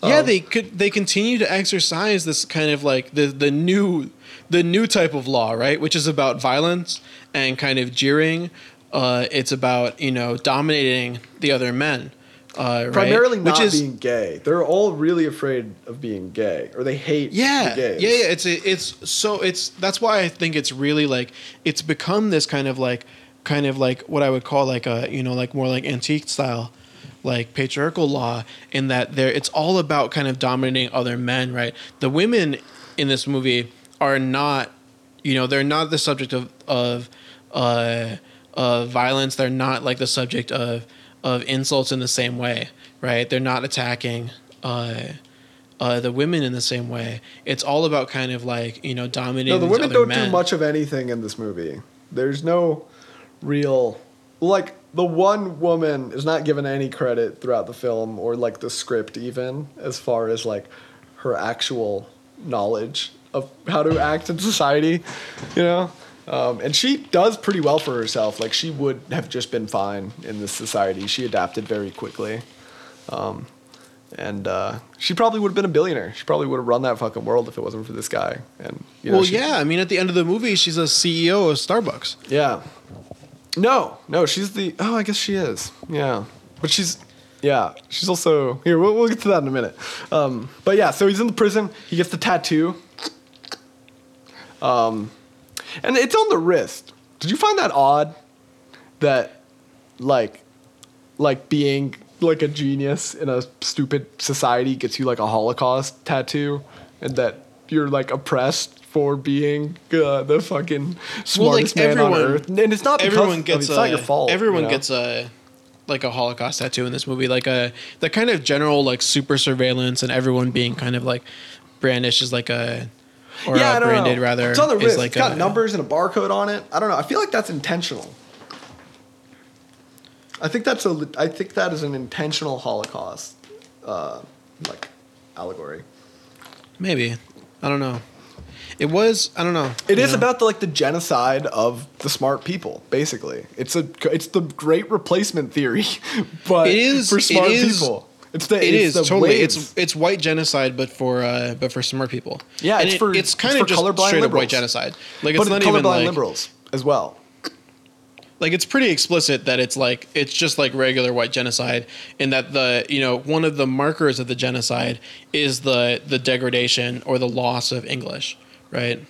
yeah, Um, they could they continue to exercise this kind of like the the new the new type of law, right? Which is about violence and kind of jeering. Uh, it's about you know dominating the other men. Uh, right? Primarily not Which is, being gay. They're all really afraid of being gay, or they hate yeah, yeah, yeah. It's it's so it's that's why I think it's really like it's become this kind of like kind of like what I would call like a you know like more like antique style, like patriarchal law in that there it's all about kind of dominating other men, right? The women in this movie are not, you know, they're not the subject of of uh, of violence. They're not like the subject of of insults in the same way, right? They're not attacking. Uh, uh, the women in the same way. It's all about kind of like you know dominating. No, the women don't men. do much of anything in this movie. There's no real like the one woman is not given any credit throughout the film or like the script even as far as like her actual knowledge of how to act in society, you know. Um, and she does pretty well for herself. Like she would have just been fine in this society. She adapted very quickly. Um, and uh, she probably would have been a billionaire. She probably would have run that fucking world if it wasn't for this guy. And you know, well, she- yeah. I mean, at the end of the movie, she's a CEO of Starbucks. yeah. No, no, she's the. Oh, I guess she is. Yeah, but she's. Yeah, she's also here. We'll, we'll get to that in a minute. Um, but yeah, so he's in the prison. He gets the tattoo. Um, and it's on the wrist. Did you find that odd? That, like, like being like a genius in a stupid society gets you like a Holocaust tattoo, and that you're like oppressed for being uh, the fucking Well, like smartest man everyone, on earth. And it's not because everyone gets it's a, not your fault. Everyone you know? gets a like a Holocaust tattoo in this movie, like a the kind of general like super surveillance and everyone being kind of like brandished is like a or yeah, uh, I don't branded know. rather It's on the is wrist. like it's got a, numbers and a barcode on it. I don't know. I feel like that's intentional. I think that's a. I think that is an intentional Holocaust, uh, like allegory. maybe I don't know. It was I don't know. It is know? about the like the genocide of the smart people. Basically, it's a it's the great replacement theory, but It is- for smart is- people. It's the It it's is the totally waves. it's it's white genocide, but for uh, but for smart people. Yeah, and it's it- for- it's kind it's of just colorblind straight up white genocide. Like but it's not colorblind even like liberals as well. like it's pretty explicit that it's like it's just like regular white genocide in that the you know one of the markers of the genocide is the the degradation or the loss of English, right?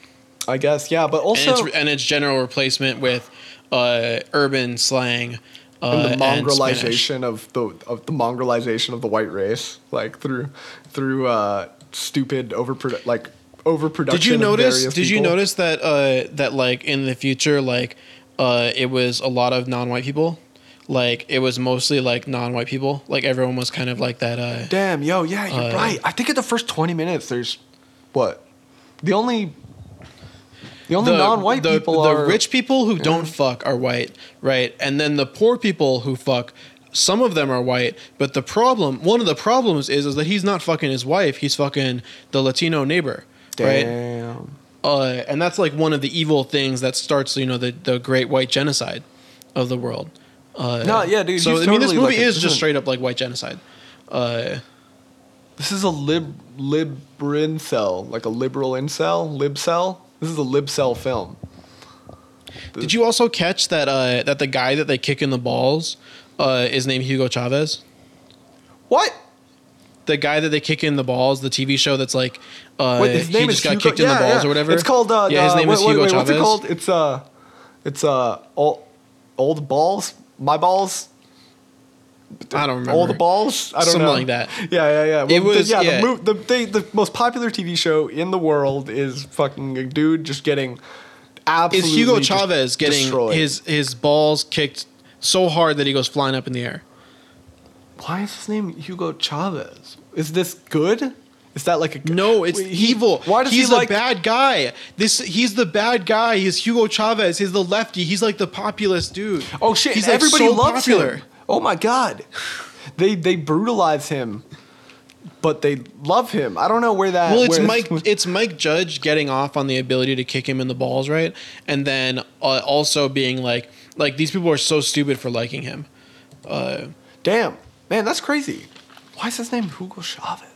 I guess yeah, but also and it's and its general replacement with uh, urban slang. Uh, and the mongrelization of the of the mongrelization of the white race, like through through uh, stupid overprodu- like overproduction. Did you notice? Did you notice that uh, that like in the future, like uh, it was a lot of non-white people. Like it was mostly like non-white people. Like everyone was kind of like that. Uh, Damn, yo, yeah, you're Uh, right. I think in the first twenty minutes, there's what the only the only non-white the, people the are rich people who don't fuck are white, right? And then the poor people who fuck, some of them are white. But the problem, one of the problems is, is that he's not fucking his wife. He's fucking the Latino neighbor, right? Damn. Uh, and that's like one of the evil things that starts, you know, the the great white genocide of the world. Uh, No, yeah, dude, So I mean, this movie like is this just straight up like white genocide. Uh, This is a lib libr incel, like a liberal incel, libcel. This is a libcel film. did you also catch that uh, that the guy that they kick in the balls uh, is named Hugo Chavez? What? the guy that they kick in the balls, the TV show that's like, uh, Wait, his name he is just got Hugo- kicked in the balls yeah. or whatever. It's called. Uh, yeah, his uh, name wait, is wait, Hugo wait, Chavez. What's it called? It's uh, it's uh, old, old balls. My balls. I don't remember. All the balls. I don't Something know. like that. Yeah, yeah, yeah. It Well, the- was- yeah. yeah. The, mo- the, they, the most popular TV show in the world is fucking a dude just getting absolutely. Is Hugo Chavez getting destroyed. his his balls kicked so hard that he goes flying up in the air? Why is his name Hugo Chavez? Is this good? Is that like a No, it's he- evil. Why does he's he a bad guy. This he's the bad guy. He's Hugo Chavez. He's the lefty. He's like the populist dude. oh shit! He's like, everybody so loves popular. him. Oh my god, they they brutalize him, but they love him. I don't know where that. Well, it's Mike. It's Mike Judge getting off on the ability to kick him in the balls, right? And then uh, also being like, like these people are so stupid for liking him. Uh, Damn, man, that's crazy. Why is his name Hugo Chavez?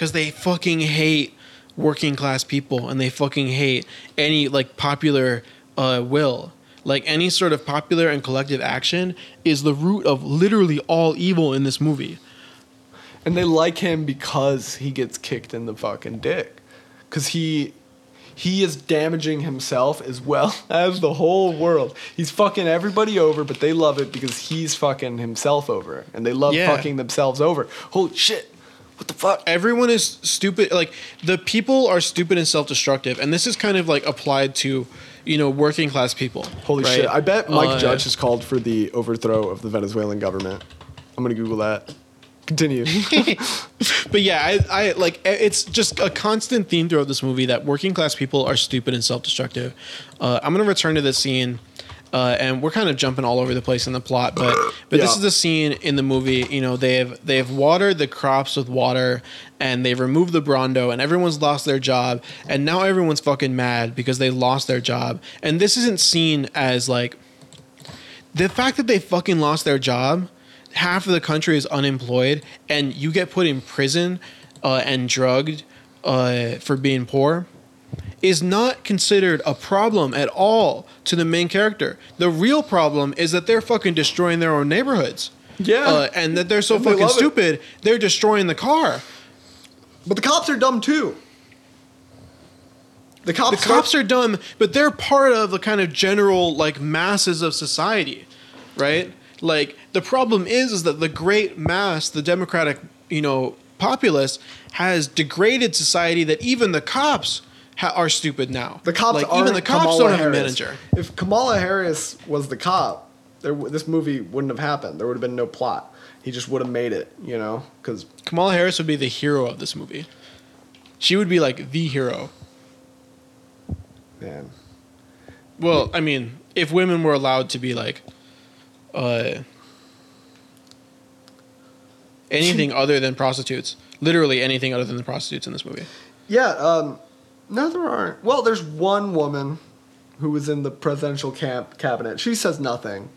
because they fucking hate working class people and they fucking hate any like popular uh, will like any sort of popular and collective action is the root of literally all evil in this movie And they like him because he gets kicked in the fucking dick. Cause he he is damaging himself as well as the whole world. He's fucking everybody over, but they love it because he's fucking himself over. And they love Yeah. fucking themselves over. Holy shit. What the fuck? everyone is stupid like the people are stupid and self-destructive and this is kind of like applied to you know working class people Holy right? shit. I bet Mike Uh, Judge has called for the overthrow of the Venezuelan government. I'm gonna Google that. Continue. but yeah, I, I like it's just a constant theme throughout this movie that working class people are stupid and self destructive. Uh, I'm gonna return to this scene, uh, and we're kind of jumping all over the place in the plot, but but this is the scene in the movie. You know, they have they have watered the crops with water, and they've removed the Brawndo, and everyone's lost their job, and now everyone's fucking mad because they lost their job, and this isn't seen as like the fact that they fucking lost their job half of the country is unemployed and you get put in prison uh, and drugged uh, for being poor is not considered a problem at all to the main character the real problem is that they're fucking destroying their own neighborhoods Yeah. uh, and that they're so And they fucking it. stupid they're destroying the car but the cops are dumb too. The cops, the cops are dumb, but they're part of the kind of general like masses of society, right? Like the problem is is that the great mass, the democratic, you know, populace has degraded society that even the cops ha- are stupid now. The cops like aren't even the cops Kamala don't have a manager. If Kamala Harris was the cop, there, w- this movie wouldn't have happened. There would have been no plot. He just would have made it, you know, because Kamala Harris would be the hero of this movie. She would be like the hero. man, Well, I mean, if women were allowed to be like, uh, anything other than prostitutes, literally anything other than the prostitutes in this movie. yeah. Um, no, there aren't. Well, there's one woman who was in the presidential camp cabinet. She says nothing.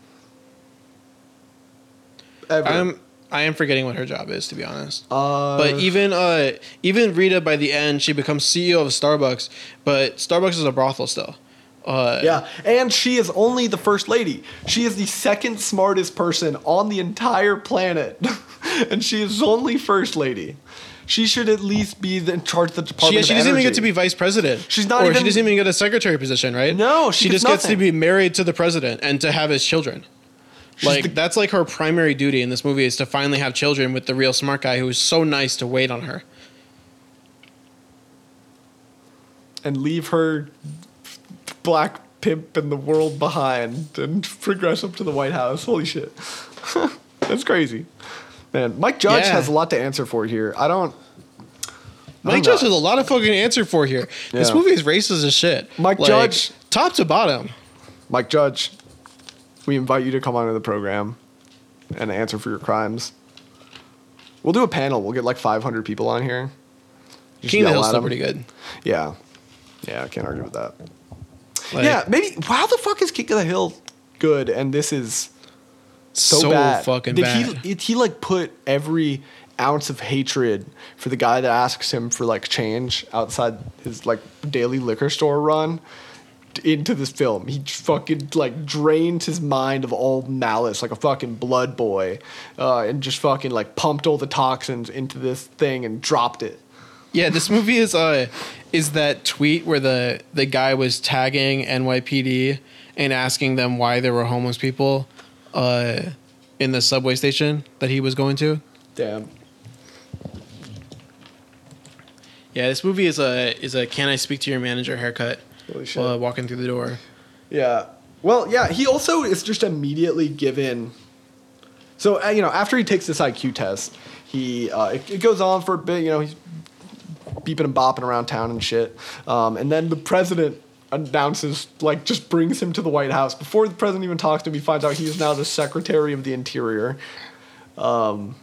Ever. I'm I am forgetting what her job is to be honest. uh, But even uh even Rita by the end she becomes CEO of Starbucks, but Starbucks is a brothel still. Uh, Yeah, and she is only the first lady. She is the second smartest person on the entire planet, and she is only first lady. She should at least be the, in charge of the She, department. she of doesn't even get to be vice president. She's not or even- she doesn't even get a secretary position, right? No, she she gets just gets to be married to the president and to have his children. like the- that's like her primary duty in this movie is to finally have children with the real smart guy who is so nice to wait on her. and leave her black pimp in the world behind and progress up to the White House. Holy shit, that's crazy, man. Mike Judge Yeah. has a lot to answer for here. I don't. Mike Judge has a lot of fucking answer for here. This movie is racist as shit. Mike Like, Judge- top to bottom. Mike Judge, we invite you to come onto the program and answer for your crimes. We'll do a panel. We'll get like 500 people on here. Just King of the Hill's still pretty good. Yeah. Yeah, I can't argue with that. Like, yeah, maybe. How the fuck is King of the Hill good and this is so, so, bad? fucking Did bad. He, he like put every ounce of hatred for the guy that asks him for like change outside his like daily liquor store run into this film. He fucking like drained his mind of all malice like a fucking blood boy, uh, and just fucking like pumped all the toxins into this thing and dropped it. Yeah, this movie is uh is that tweet where the the guy was tagging NYPD and asking them why there were homeless people uh in the subway station that he was going to. Damn. Yeah, this movie is a is a can I speak to your manager haircut Holy shit. uh, walking through the door. Yeah. Well, yeah, he also is just immediately given. So, uh, you know, after he takes this IQ test, he uh, it, it goes on for a bit. You know, he's beeping and bopping around town and shit. Um, and then the president announces, like, just brings him to the White House. Before the president even talks to him, he finds out he is now the Secretary of the Interior. Um,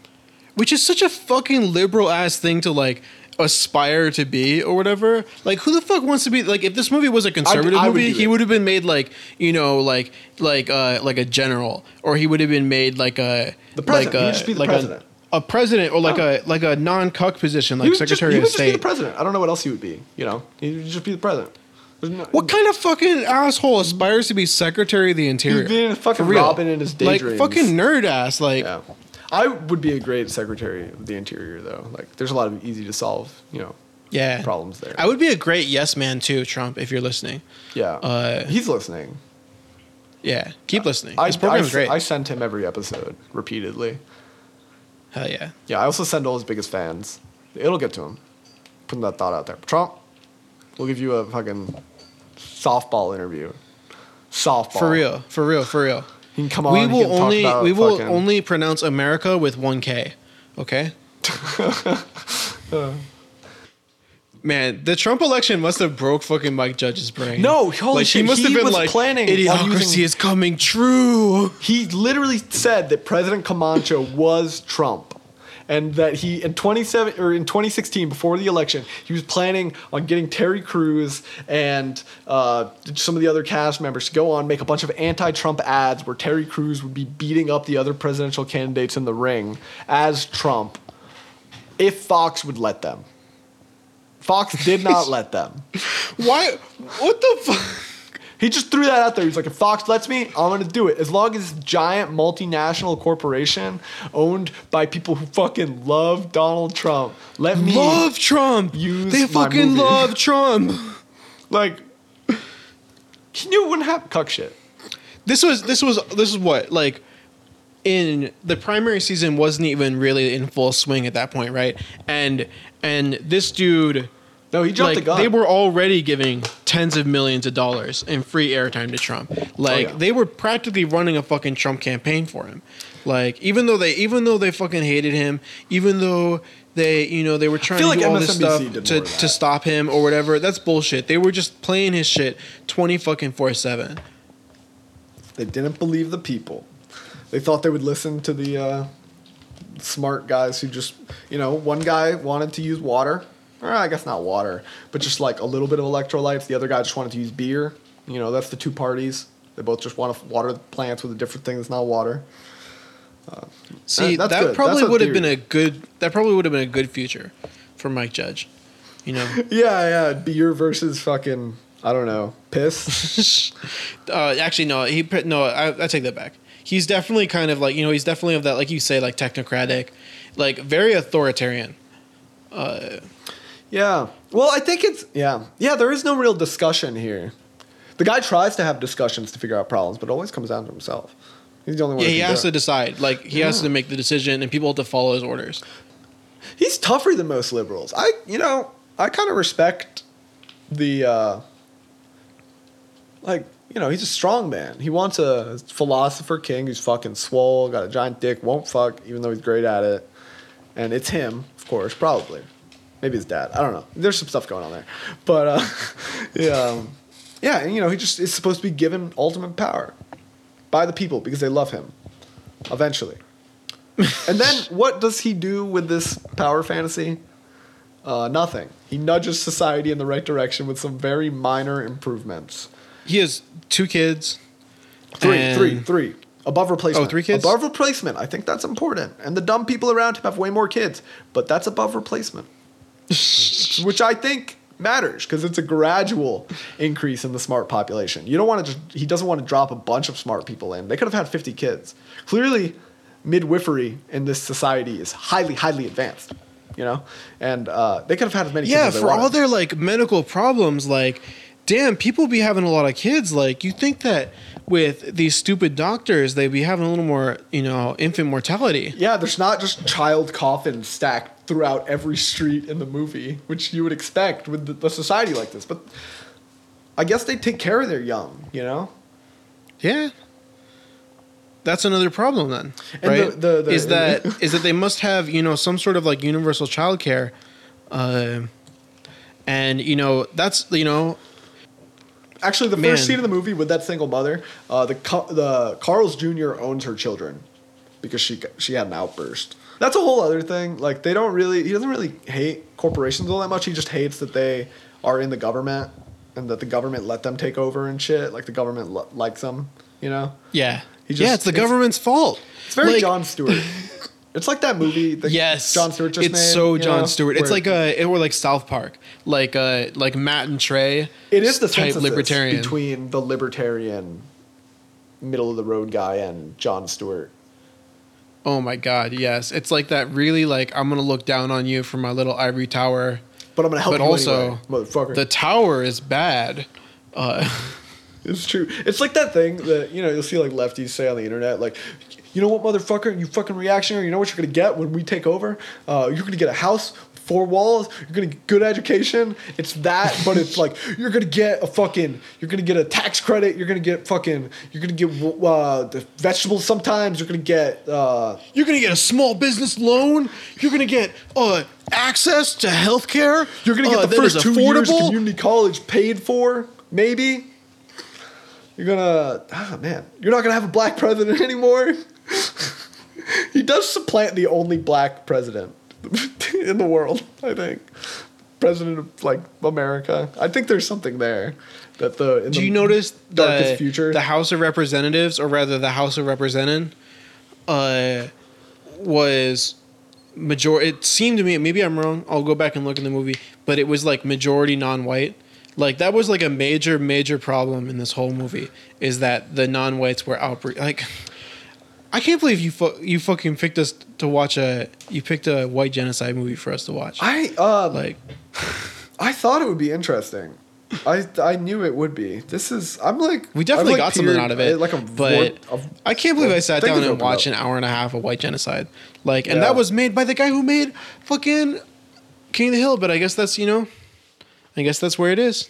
Which is such a fucking liberal ass thing to like aspire to be or whatever. Like who the fuck wants to be like if this movie was a conservative I would movie, do he would have been made like, you know, like like uh like a general or he would have been made like a The president. like a, would just be the like president. A, a president or like a like a non-cuck position He like would just- Secretary he of would just be the State. president. I don't know what else he would be. You know, he would just be the president. There's no- What kind of fucking asshole aspires to be Secretary of the Interior? being a fucking For. Robin in his daydreams. Like fucking nerd ass. Like Yeah. I would be a great Secretary of the Interior, though. Like, there's a lot of easy to solve, you know, yeah. problems there. I would be a great yes man too, Trump, if you're listening. yeah. Uh, He's listening. Yeah, keep listening. I, This program's I, great. I send him every episode repeatedly. Hell yeah. Yeah, I also send all his biggest fans. It'll get to him. Putting that thought out there. Trump, we'll give you a fucking softball interview. Softball. For real, for real, for real. He can come on. we will only we will fucking- only pronounce America with one K. Okay. Man, the Trump election must have broke fucking Mike Judge's brain. No, holy like, shit, He must have he been was like, planning on idiocracy using- is coming true. He literally said that President Camacho was Trump. And that he in 27 or in 2016 before the election, he was planning on getting Terry Crews and uh, some of the other cast members to go on make a bunch of anti-Trump ads where Terry Crews would be beating up the other presidential candidates in the ring as Trump, if Fox would let them. Fox did not let them. Why? What the fuck? He just threw that out there. He's like, if Fox lets me, I'm gonna do it. As long as a giant multinational corporation owned by people who fucking love Donald Trump, let me Love Trump. use they fucking love Trump. like. He knew it wouldn't happen. Cuck shit. this was this was this is what like in the primary season wasn't even really in full swing at that point, right? And and this dude No, he jumped like the gun. they were already giving tens of millions of dollars in free airtime to Trump. Like Oh, yeah. they were practically running a fucking Trump campaign for him. Like even though they even though they fucking hated him, even though they you know they were trying to like do all this stuff to, to stop him or whatever, that's bullshit. They were just playing his shit twenty fucking four seven. They didn't believe the people. They thought they would listen to the uh, smart guys who just, you know, one guy wanted to use water, or I guess not water, but just like a little bit of electrolytes. The other guy just wanted to use beer. You know, that's the two parties. They both just want to water the plants with a different thing that's not water. Uh, See, uh, That- that, that's good. probably would have been a good. That probably would have been a good future for Mike Judge. You know, Yeah, yeah, beer versus fucking, I don't know, piss. uh, actually, no. He no. I, I take that back. He's definitely kind of like you know. He's definitely of that, like you say, like technocratic, like very authoritarian. Uh, Yeah. Well, I think it's yeah. Yeah, there is no real discussion here. The guy tries to have discussions to figure out problems, but it always comes down to himself. He's the only one. Yeah, who he has to decide. Like he has to make the decision, and people have to follow his orders. He's tougher than most liberals. I, you know, I kind of respect the, uh, like, you know, he's a strong man. He wants a philosopher king who's fucking swole, got a giant dick, won't fuck, even though he's great at it. And it's him, of course, probably. Maybe his dad. I don't know. There's some stuff going on there. But, uh, yeah, um, yeah, and, you know, he just is supposed to be given ultimate power by the people because they love him eventually. and then what does he do with this power fantasy? Uh, nothing. He nudges society in the right direction with some very minor improvements. He has two kids. Three, three, three. Above replacement. Oh, three kids? Above replacement. I think that's important. And the dumb people around him have way more kids, but that's above replacement. Which I think matters because it's a gradual increase in the smart population. You don't want to just, he doesn't want to drop a bunch of smart people in. They could have had 50 kids. Clearly, midwifery in this society is highly, highly advanced, you know? And uh, they could have had as many Yeah, kids as they for all their like medical problems, like, damn, people be having a lot of kids. Like, you think that with these stupid doctors, they'd be having a little more, you know, infant mortality. Yeah, there's not just child coffins stacked throughout every street in the movie, which you would expect with the, the society like this. But I guess they take care of their young, you know? Yeah. That's another problem then, And right? the- the- the- is that is that they must have you know some sort of like universal childcare, uh, and you know that's you know Actually, the Man. first scene of the movie with that single mother, uh, the the Carl's Jr. owns her children because she she had an outburst. That's a whole other thing. Like they don't really, he doesn't really hate corporations all that much. He just hates that they are in the government and that the government let them take over and shit. Like the government li- likes them, you know. yeah He yeah it's the it's- government's fault. It's very Like, Jon Stewart. it's like that movie. That Yes, Jon Stewart just it's made. so Jon know, Stewart. It's where- like a it were like South Park, like uh like Matt and Trey. It is the type libertarian. between the libertarian, middle of the road guy and Jon Stewart. Oh my god, yes, it's like that. Really, like I'm gonna look down on you from my little ivory tower. But I'm gonna help But you also, anyway, motherfucker. The tower is bad. Uh, It's true. It's like that thing that you know you'll see like lefties say on the internet, like, you know what, motherfucker, you fucking reactionary. You know what you're gonna get when we take over? Uh, you're gonna get a house, four walls. You're gonna get good education. It's that, but it's like you're gonna get a fucking. You're gonna get a tax credit. You're gonna get fucking. You're gonna get uh, the vegetables. Sometimes you're gonna get. Uh, you're gonna get a small business loan. You're gonna get uh access to healthcare. You're gonna get uh, the first two years of community college paid for, maybe. You're gonna, oh man, you're not gonna have a black president anymore. he does supplant the only black president in the world, I think. President of like America. I think there's something there that the. In Do the you notice darkest the, future? the House of Representatives, or rather the House of Represented, uh, was major. It seemed to me, maybe I'm wrong. I'll go back and look in the movie, but it was like majority non-white. Like that was like a major, major problem in this whole movie is that the non-whites were outbreak. Like, I can't believe you fu- you fucking picked us to watch a you picked a white genocide movie for us to watch. I uh, like, I thought it would be interesting. I I knew it would be. This is I'm like we definitely like got something out of it. Like a but I can't believe I sat down and watched an hour and a half of White Genocide. Like, and Yeah. that was made by the guy who made fucking King of the Hill. But I guess that's you know, I guess that's where it is.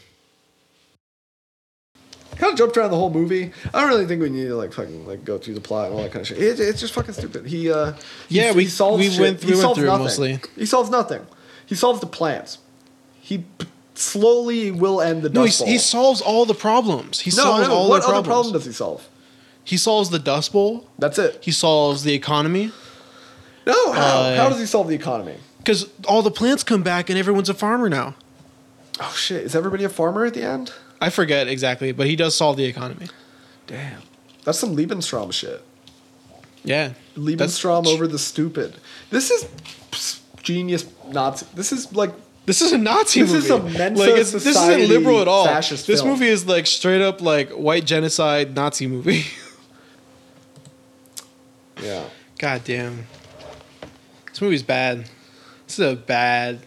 kind of jumped around the whole movie. I don't really think we need to like fucking like go through the plot and all that kind of shit. It, it's just fucking stupid. He uh he- Yeah, we- solves we shit. went- He we went solves through nothing. mostly. He solves nothing. He solves the plants. He p- slowly will end the No, dust he, bowl. he solves all the problems. He no, solves no. all What the other problems. problem does he solve? he solves the Dust Bowl. That's it. He solves the economy No, how? Uh, how does he solve the economy? because all the plants come back and everyone's a farmer now. Oh shit! Is everybody a farmer at the end? I forget exactly, but he does solve the economy. Damn, that's some Lebensraum shit. Yeah, Lebensraum over the stupid. This is genius Nazi. This is like This is a Nazi This movie. This is a Mensa like it's, this isn't liberal at all. fascist This film. movie is like straight up like white genocide Nazi movie. yeah. God damn. This movie's bad. This is a bad.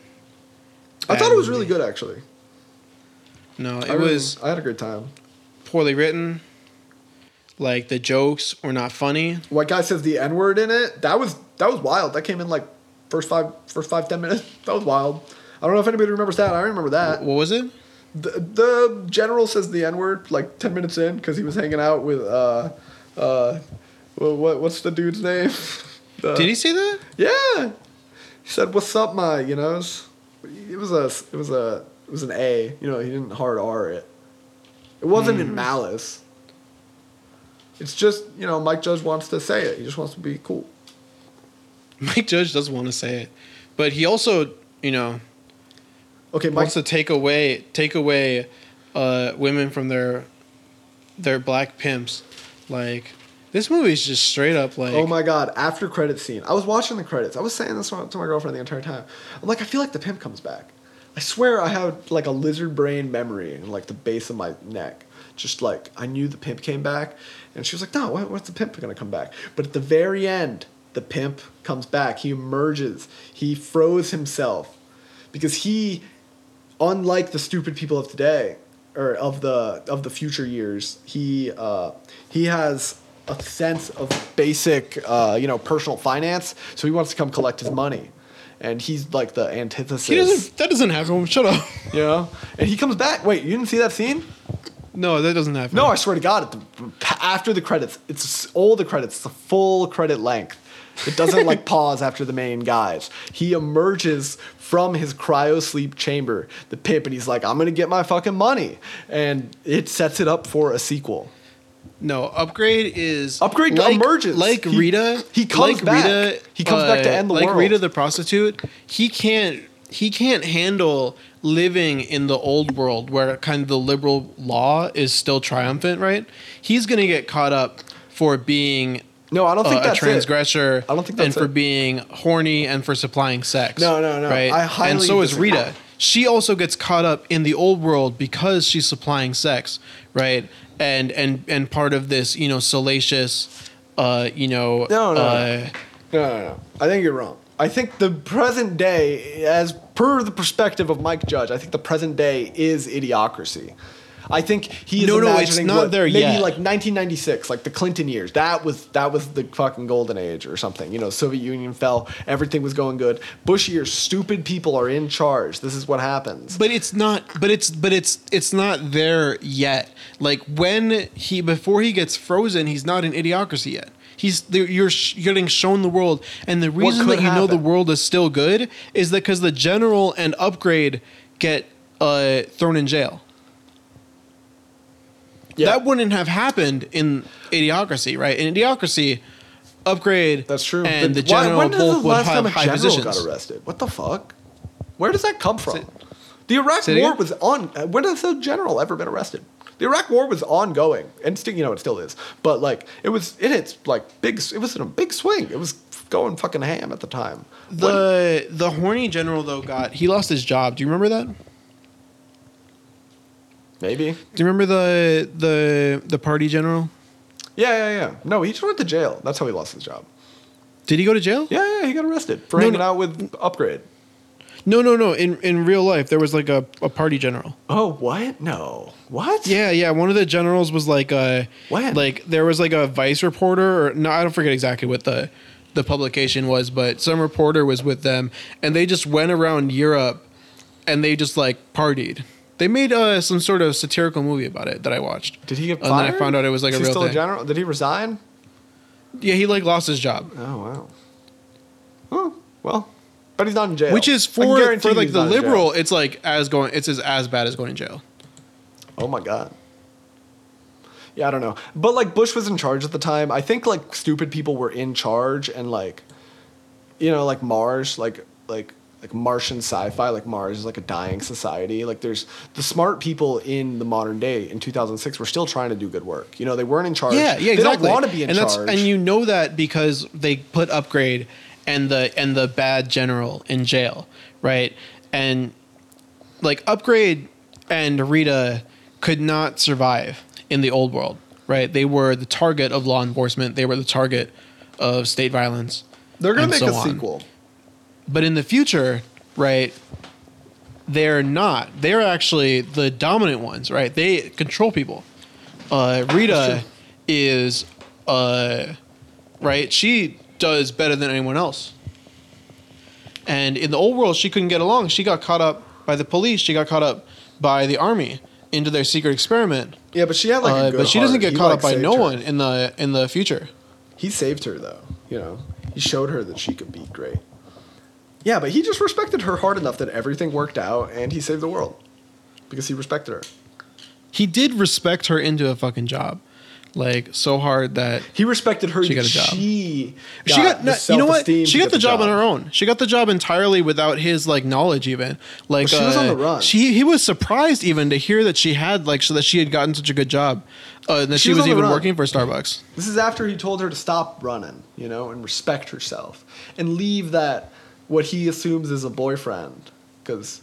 I thought it was really good actually. No, it I really- was I had a great time. poorly written. Like the jokes were not funny. White guy says the N word in it. That was that was wild. That came in like first five first five ten minutes. That was wild. I don't know if anybody remembers that. I remember that. What was it? The, the general says the N word like ten minutes in because he was hanging out with uh uh what, what what's the dude's name? The- Did he say that? Yeah. He said, "What's up, my?" You know, it was, a it was a it was an A. You know, he didn't hard R it. It wasn't in malice. It's just you know, Mike Judge wants to say it. He just wants to be cool. Mike Judge does want to say it, but he also, you know, Okay, Mike. wants to take away take away uh, women from their their black pimps. Like this movie is just straight up like Oh my god! After credit scene, I was watching the credits. I was saying this to my girlfriend the entire time. I'm like, I feel like the pimp comes back. I swear, I have like a lizard brain memory in like the base of my neck. Just like I knew the pimp came back, and she was like, "No, what, what's the pimp gonna come back?" But at the very end, the pimp comes back. He emerges. He froze himself because he, unlike the stupid people of today or of the of the future years, he uh, he has a sense of basic uh, you know personal finance. So he wants to come collect his money, and he's like the antithesis. he doesn't. That doesn't happen. Shut up. you know, and he comes back. Wait, you didn't see that scene? No, that doesn't happen. No, I swear to God, the, after the credits, it's all the credits, the full credit length. It doesn't like pause after the main guys. He emerges from his cryo sleep chamber, the pimp, and he's like, I'm gonna get my fucking money. And it sets it up for a sequel. No, Upgrayedd is Upgrayedd like, emerges. like He- Rita. he comes like back. Rita, He comes back to end the world. like world. Rita the prostitute. He can't. He can't handle living in the old world where kind of the liberal law is still triumphant, right? He's gonna get caught up for being No, I don't think uh, a that's it. transgressor. I don't think that's and for it. being horny and for supplying sex. No, no, no. Right, I highly and so is disagree. Rita. She also gets caught up in the old world because she's supplying sex, right? And and and part of this, you know, salacious, uh, you know, No, no, uh, No, no, no. I think you're wrong. I think the present day, as per the perspective of Mike Judge, I think the present day is idiocracy. I think he is No, no, it's imagining not what, there maybe yet. like 1996, like the Clinton years. That was that was the fucking golden age or something. You know, Soviet Union fell, everything was going good. Bush years, stupid people are in charge. This is what happens. but it's not. But it's but it's it's not there yet. Like when he before he gets frozen, he's not in idiocracy yet. He's you're sh- getting shown the world, and the reason that you know the world is still good is that because the general and Upgrayedd get uh, thrown in jail. Yeah. That wouldn't have happened in Idiocracy, right? In Idiocracy, Upgrayedd That's true. and the, why- general when did both the would last have high positions. got arrested? What the fuck? Where does that come from? The Iraq War again? was on. uh, When has a general ever been arrested? The Iraq War was ongoing, and still, you know, it still is. But like, it was it hits like big. It was in a big swing. It was going fucking ham at the time. When- The the horny general though got he lost his job. Do you remember that? Maybe. Do you remember the the the party general? Yeah, yeah, yeah. No, he just went to jail. That's how he lost his job. Did he go to jail? Yeah, yeah, he got arrested for No, hanging no. out with Upgrayedd. No, no, no. In in real life, there was like a, a party general. Oh, what? No, what? Yeah, yeah. One of the generals was like a When? like there was like a vice reporter or no, I don't forget exactly what the the publication was, but some reporter was with them and they just went around Europe and they just like partied. They made uh, some sort of satirical movie about it that I watched. Did he get fired? And then I found out it was like a real thing. Is a he real still thing. a general? Did he resign? Yeah, he like lost his job, Oh wow. Oh well, but he's not in jail. which is for for like the not in jail. liberal. It's like as going. It's as as bad as going to jail. Oh my god. Yeah, I don't know. But like Bush was in charge at the time. I think like stupid people were in charge and like you know, like Mars, like like like Martian sci-fi, like Mars is like a dying society. Like there's the smart people in the modern day in 2006 were still trying to do good work. You know, they weren't in charge. Yeah, yeah, They exactly. don't want to be in and charge. and you know that because they put Upgrayedd and the and the bad general in jail, right? And like Upgrayedd and Rita could not survive in the old world, right? They were the target of law enforcement. They were the target of state violence. They're gonna and make so a on. sequel. But in the future, right? They're not. They're actually the dominant ones, right? They control people. Uh, Rita is, uh, right? She does better than anyone else. And in the old world, she couldn't get along. She got caught up by the police. She got caught up by the army into their secret experiment. Yeah, but she had like a Uh, good but she doesn't heart. get He, caught like, up by no her. one in the in the future. He saved her though, you know. He showed her that she could be great. Yeah, but he just respected her hard enough that everything worked out and he saved the world. Because he respected her. He did respect her into a fucking job, like so hard that He respected her She got a job. she she got the no, you know what she got get the job, on her own she got the job entirely without his like knowledge even like Well, she was on uh, the run. she he was surprised even to hear that she had like so that she had gotten such a good job uh, and that she, was was, even run. working for starbucks This is after he told her to stop running, you know, and respect herself and leave that what he assumes is a boyfriend cuz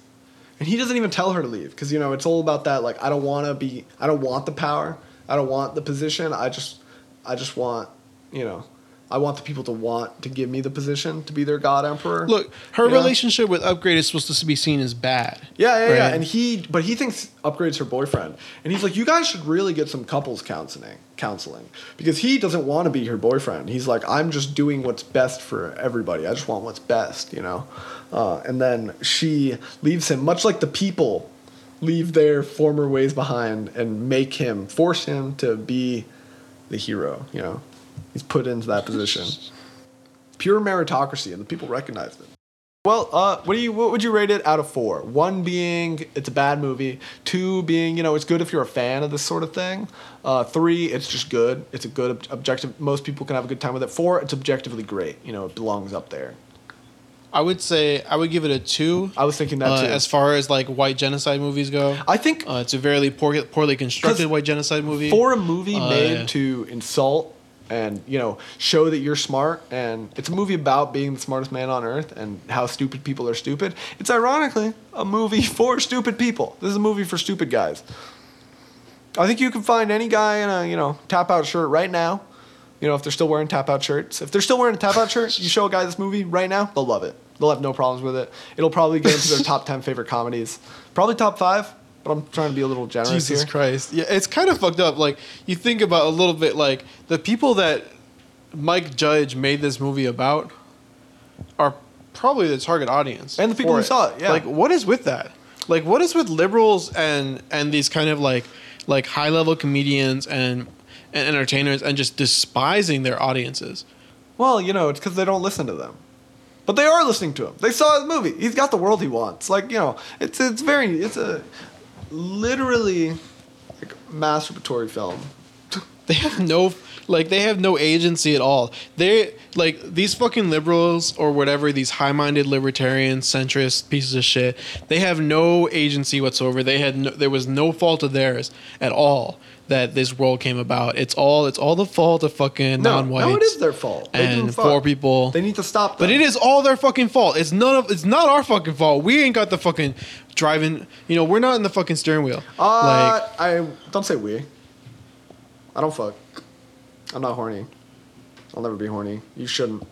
and he doesn't even tell her to leave cuz you know, it's all about that like I don't want to be I don't want the power. I don't want the position. I just I just want, you know, I want the people to want to give me the position to be their god emperor. look her You know? relationship with Upgrayedd is supposed to be seen as bad Yeah, yeah, yeah. right? And he, but he thinks Upgrayedd's her boyfriend, and he's like, you guys should really get some couples counseling, counseling, because he doesn't want to be her boyfriend. He's like, I'm just doing what's best for everybody. I just want what's best, you know. Uh, and then she leaves him, much like the people leave their former ways behind and make him, force him to be the hero. You know, he's put into that position pure meritocracy, and the people recognize it. Well, uh, what do you what would you rate it out of four? One being it's a bad movie. Two being you know it's good if you're a fan of this sort of thing. Uh, three, it's just good. It's a good ob- objective. Most people can have a good time with it. Four, it's objectively great. You know, it belongs up there. I would say I would give it a two. I was thinking that uh, too. as far as like white genocide movies go. I think Uh, it's a very poor, poorly constructed white genocide movie. for a movie Uh, made to insult and you know show that you're smart and it's a movie about being the smartest man on earth and how stupid people are stupid. It's ironically a movie for stupid people. This is a movie for stupid guys. I think you can find any guy in a you know tap out shirt right now you know if they're still wearing tap out shirts. If they're still wearing a tap out shirt you show a guy this movie right now they'll love it. They'll have no problems with it. It'll probably get into their top 10 favorite comedies. Probably top 5 but i'm trying to be a little generous Jesus here Christ. Yeah, it's kind of fucked up. Like you think about a little bit like the people that Mike Judge made this movie about are probably the target audience. And the people who saw it, yeah. Like what is with that? Like what is with liberals and and these kind of like like high level comedians and and entertainers and just despising their audiences? Well, you know, it's because they don't listen to them. But they are listening to him. They saw his movie. He's got the world he wants. Like, you know, it's it's very it's a literally like masturbatory film. They have no like they have no agency at all. They like these fucking liberals or whatever these high-minded libertarian centrist pieces of shit. They have no agency whatsoever. They had no, there was no fault of theirs at all that this world came about. It's all it's all the fault of fucking No, non-whites. no, it is their fault. They and poor people. They need to stop them. But it is all their fucking fault. It's none of it's not our fucking fault. We ain't got the fucking driving. You know, we're not in the fucking steering wheel. Uh, I don't say we. I don't fuck. I'm not horny. I'll never be horny. You shouldn't.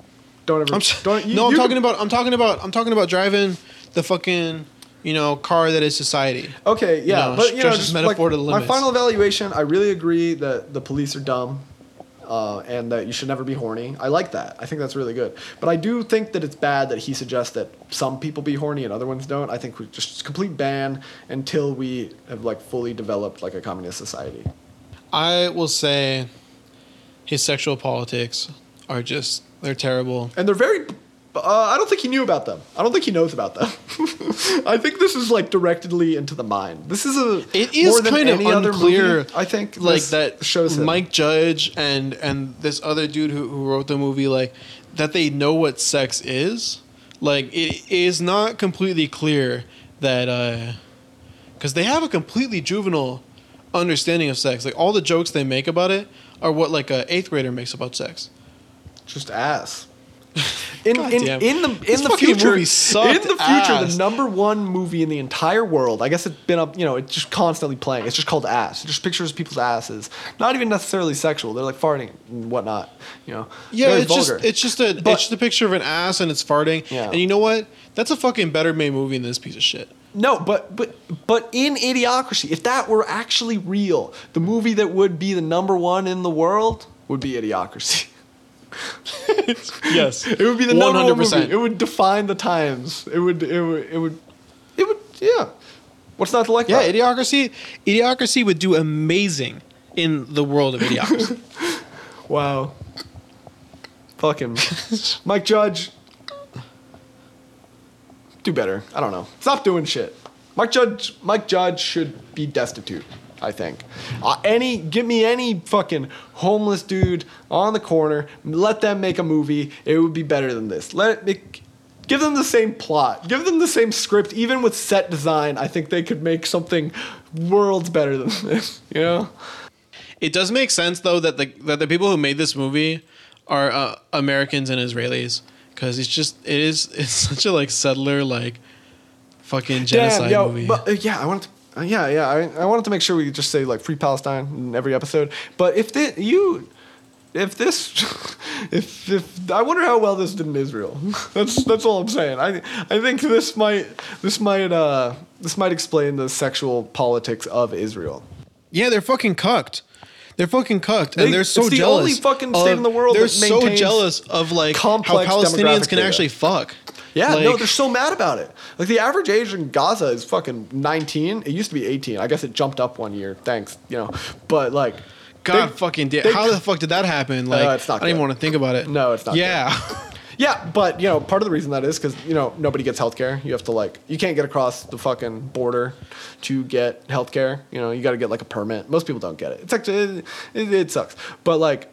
Don't ever. I'm don't, you, no, I'm talking can- about. I'm talking about. I'm talking about driving the fucking, you know, car that is society. Okay, yeah, know, but you know, just metaphor like, to the my final evaluation, I really agree that the police are dumb, uh, and that you should never be horny. I like that. I think that's really good. But I do think that it's bad that he suggests that some people be horny and other ones don't. I think we just complete ban until we have like fully developed like a communist society. I will say, his sexual politics are just they're terrible. And they're very. Uh, I don't think he knew about them. I don't think he knows about them. I think this is like directly into the mind. This is a. It more is than kind of any other unclear. movie, I think like that shows him. Mike Judge and and this other dude who, who wrote the movie like that they know what sex is. Like it is not completely clear that because they have a completely juvenile understanding of sex. Like all the jokes they make about it are what like a eighth grader makes about sex. just ass. In, in, in the in This the future, in the future, ass. the number one movie in the entire world. I guess it's been up. You know, it's just constantly playing. It's just called ass. It just pictures people's asses. Not even necessarily sexual. They're like farting and whatnot. You know. Yeah, Very it's vulgar. just it's just a But- it's just a picture of an ass and it's farting. Yeah. And you know what? That's a fucking better made movie than this piece of shit. No, but but but in Idiocracy, if that were actually real, the movie that would be the number one in the world would be Idiocracy. Yes. It would be the number one movie. It would define the times. It would. It would. It would. It would. Yeah. What's not to like? Yeah, about? Idiocracy. Idiocracy would do amazing in the world of Idiocracy. Wow. Fucking Mike Judge. Do better. I don't know. Stop doing shit. Mike Judge. Mike Judge should be destitute. I think. Uh, any give me any fucking homeless dude on the corner. Let them make a movie. It would be better than this. Let it make. Give them the same plot. Give them the same script. Even with set design, I think they could make something worlds better than this. You know. it does make sense though that the that the people who made this movie are uh, Americans and Israelis because it's just it is it's such a like settler like fucking genocide Damn, yo, movie. But, uh, yeah, I wanted to. Uh, yeah, yeah, I, I wanted to make sure we just say like free Palestine in every episode. But if this, you, if this, if if I wonder how well this did in Israel. that's that's all I'm saying. I I think this might this might uh this might explain the sexual politics of Israel. yeah, they're fucking cucked. They're fucking cucked, They- and they're so it's the jealous. only fucking state of- in the world They're so jealous of like how Palestinians can actually fuck. Yeah, no, they're so mad about it. Like the average age in Gaza is fucking 19. It used to be 18. I guess it jumped up one year. Thanks, you know. But like, God they- fucking did. they- How the fuck did that happen? Like, it's not I don't even want to think about it. No, it's not Yeah, Yeah, but you know, part of the reason that is because you know nobody gets healthcare. You have to like, you can't get across the fucking border to get healthcare. You know, you got to get like a permit. Most people don't get it. It's actually it, it, it sucks, but like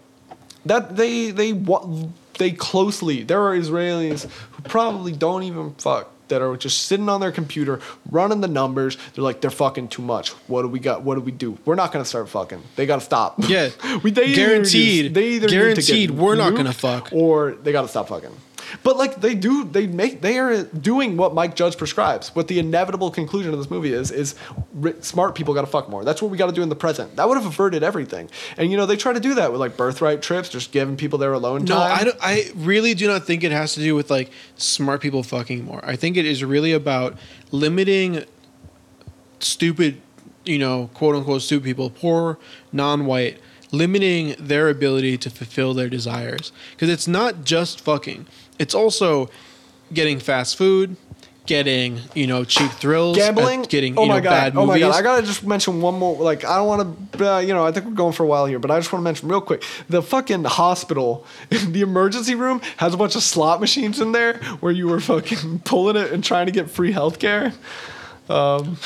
that they they wa- they closely. There are Israelis who probably don't even fuck that are just sitting on their computer running the numbers. They're like, they're fucking too much. What do we got? What do we do? We're not gonna start fucking. They gotta stop. Yeah. we they either Guaranteed. need- they either Guaranteed we're not gonna fuck. or they gotta stop fucking. But like they do, they make they are doing what Mike Judge prescribes. What the inevitable conclusion of this movie is is smart people got to fuck more. That's what we got to do in the present. That would have averted everything. And you know they try to do that with like birthright trips, just giving people their alone No, time. I, don't, I really do not think it has to do with like smart people fucking more. I think it is really about limiting stupid, you know, quote unquote stupid people, poor, non-white, limiting their ability to fulfill their desires. Because it's not just fucking; it's also getting fast food, getting you know cheap thrills, gambling? uh, getting oh you know my god. bad oh movies. my god. i gotta just mention one more like i don't want to uh, you know i think we're going for a while here but i just want to mention real quick. The fucking hospital the emergency room has a bunch of slot machines in there where you were fucking pulling it and trying to get free healthcare. Um,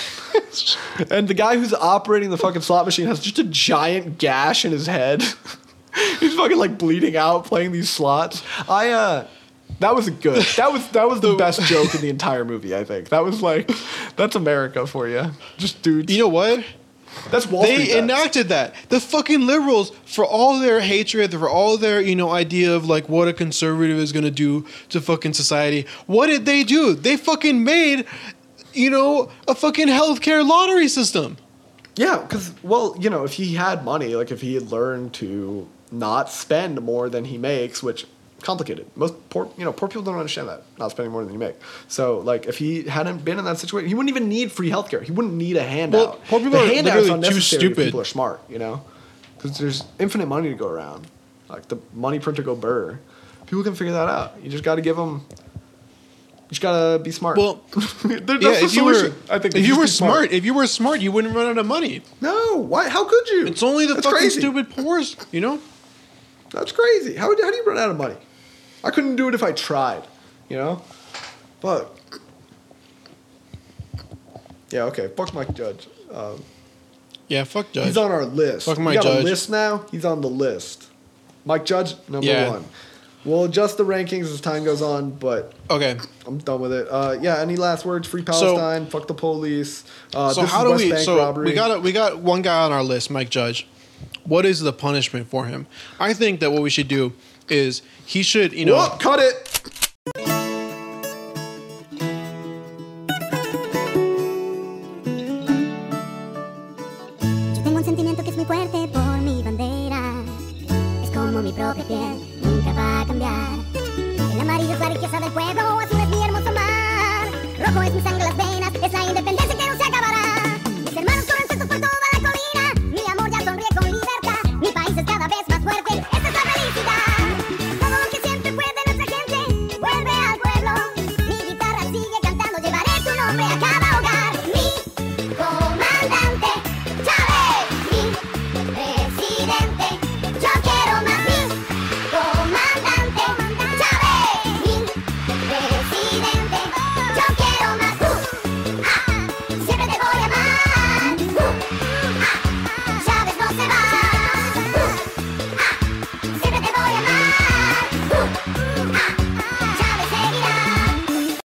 and the guy who's operating the fucking slot machine has just a giant gash in his head. He's fucking like bleeding out playing these slots. I uh that was good. That was that was the best joke in the entire movie. I think that was like, that's America for you. Just dudes. you know what? that's Wall Street. they bets. enacted that. The fucking liberals, for all their hatred, for all their you know idea of like what a conservative is gonna do to fucking society, what did they do? They fucking made, you know, a fucking healthcare lottery system. Yeah, because well, you know, if he had money, like if he had learned to not spend more than he makes, which complicated. Most poor, you know, poor people don't understand that not spending more than you make. So, like, if he hadn't been in that situation, he wouldn't even need free healthcare. He wouldn't need a handout. Well, poor people the are handout's literally too stupid. People are smart, you know, because there's infinite money to go around. Like the money printer go burr. People can figure that out. You just got to give them. You just gotta be smart. Well, that's yeah, the if you were, solution. I think if you were be smart, if you were smart, you wouldn't run out of money. no, why? How could you? It's only the That's fucking crazy. stupid poors, you know. That's crazy. How, how do you run out of money? I couldn't do it if I tried, you know? But, yeah, okay. Fuck Mike Judge. Um, Yeah, fuck Judge. he's on our list. Fuck we Mike got a list now. He's on the list. Mike Judge, number Yeah. one. We'll adjust the rankings as time goes on, but okay. I'm done with it. Uh, yeah, any last words? Free Palestine. fuck the police. Uh, So how do West we? Bank So robbery. we got a, we got one guy on our list, Mike Judge. What is the punishment for him? I think that what we should do is he should, you know, Whoa, cut it.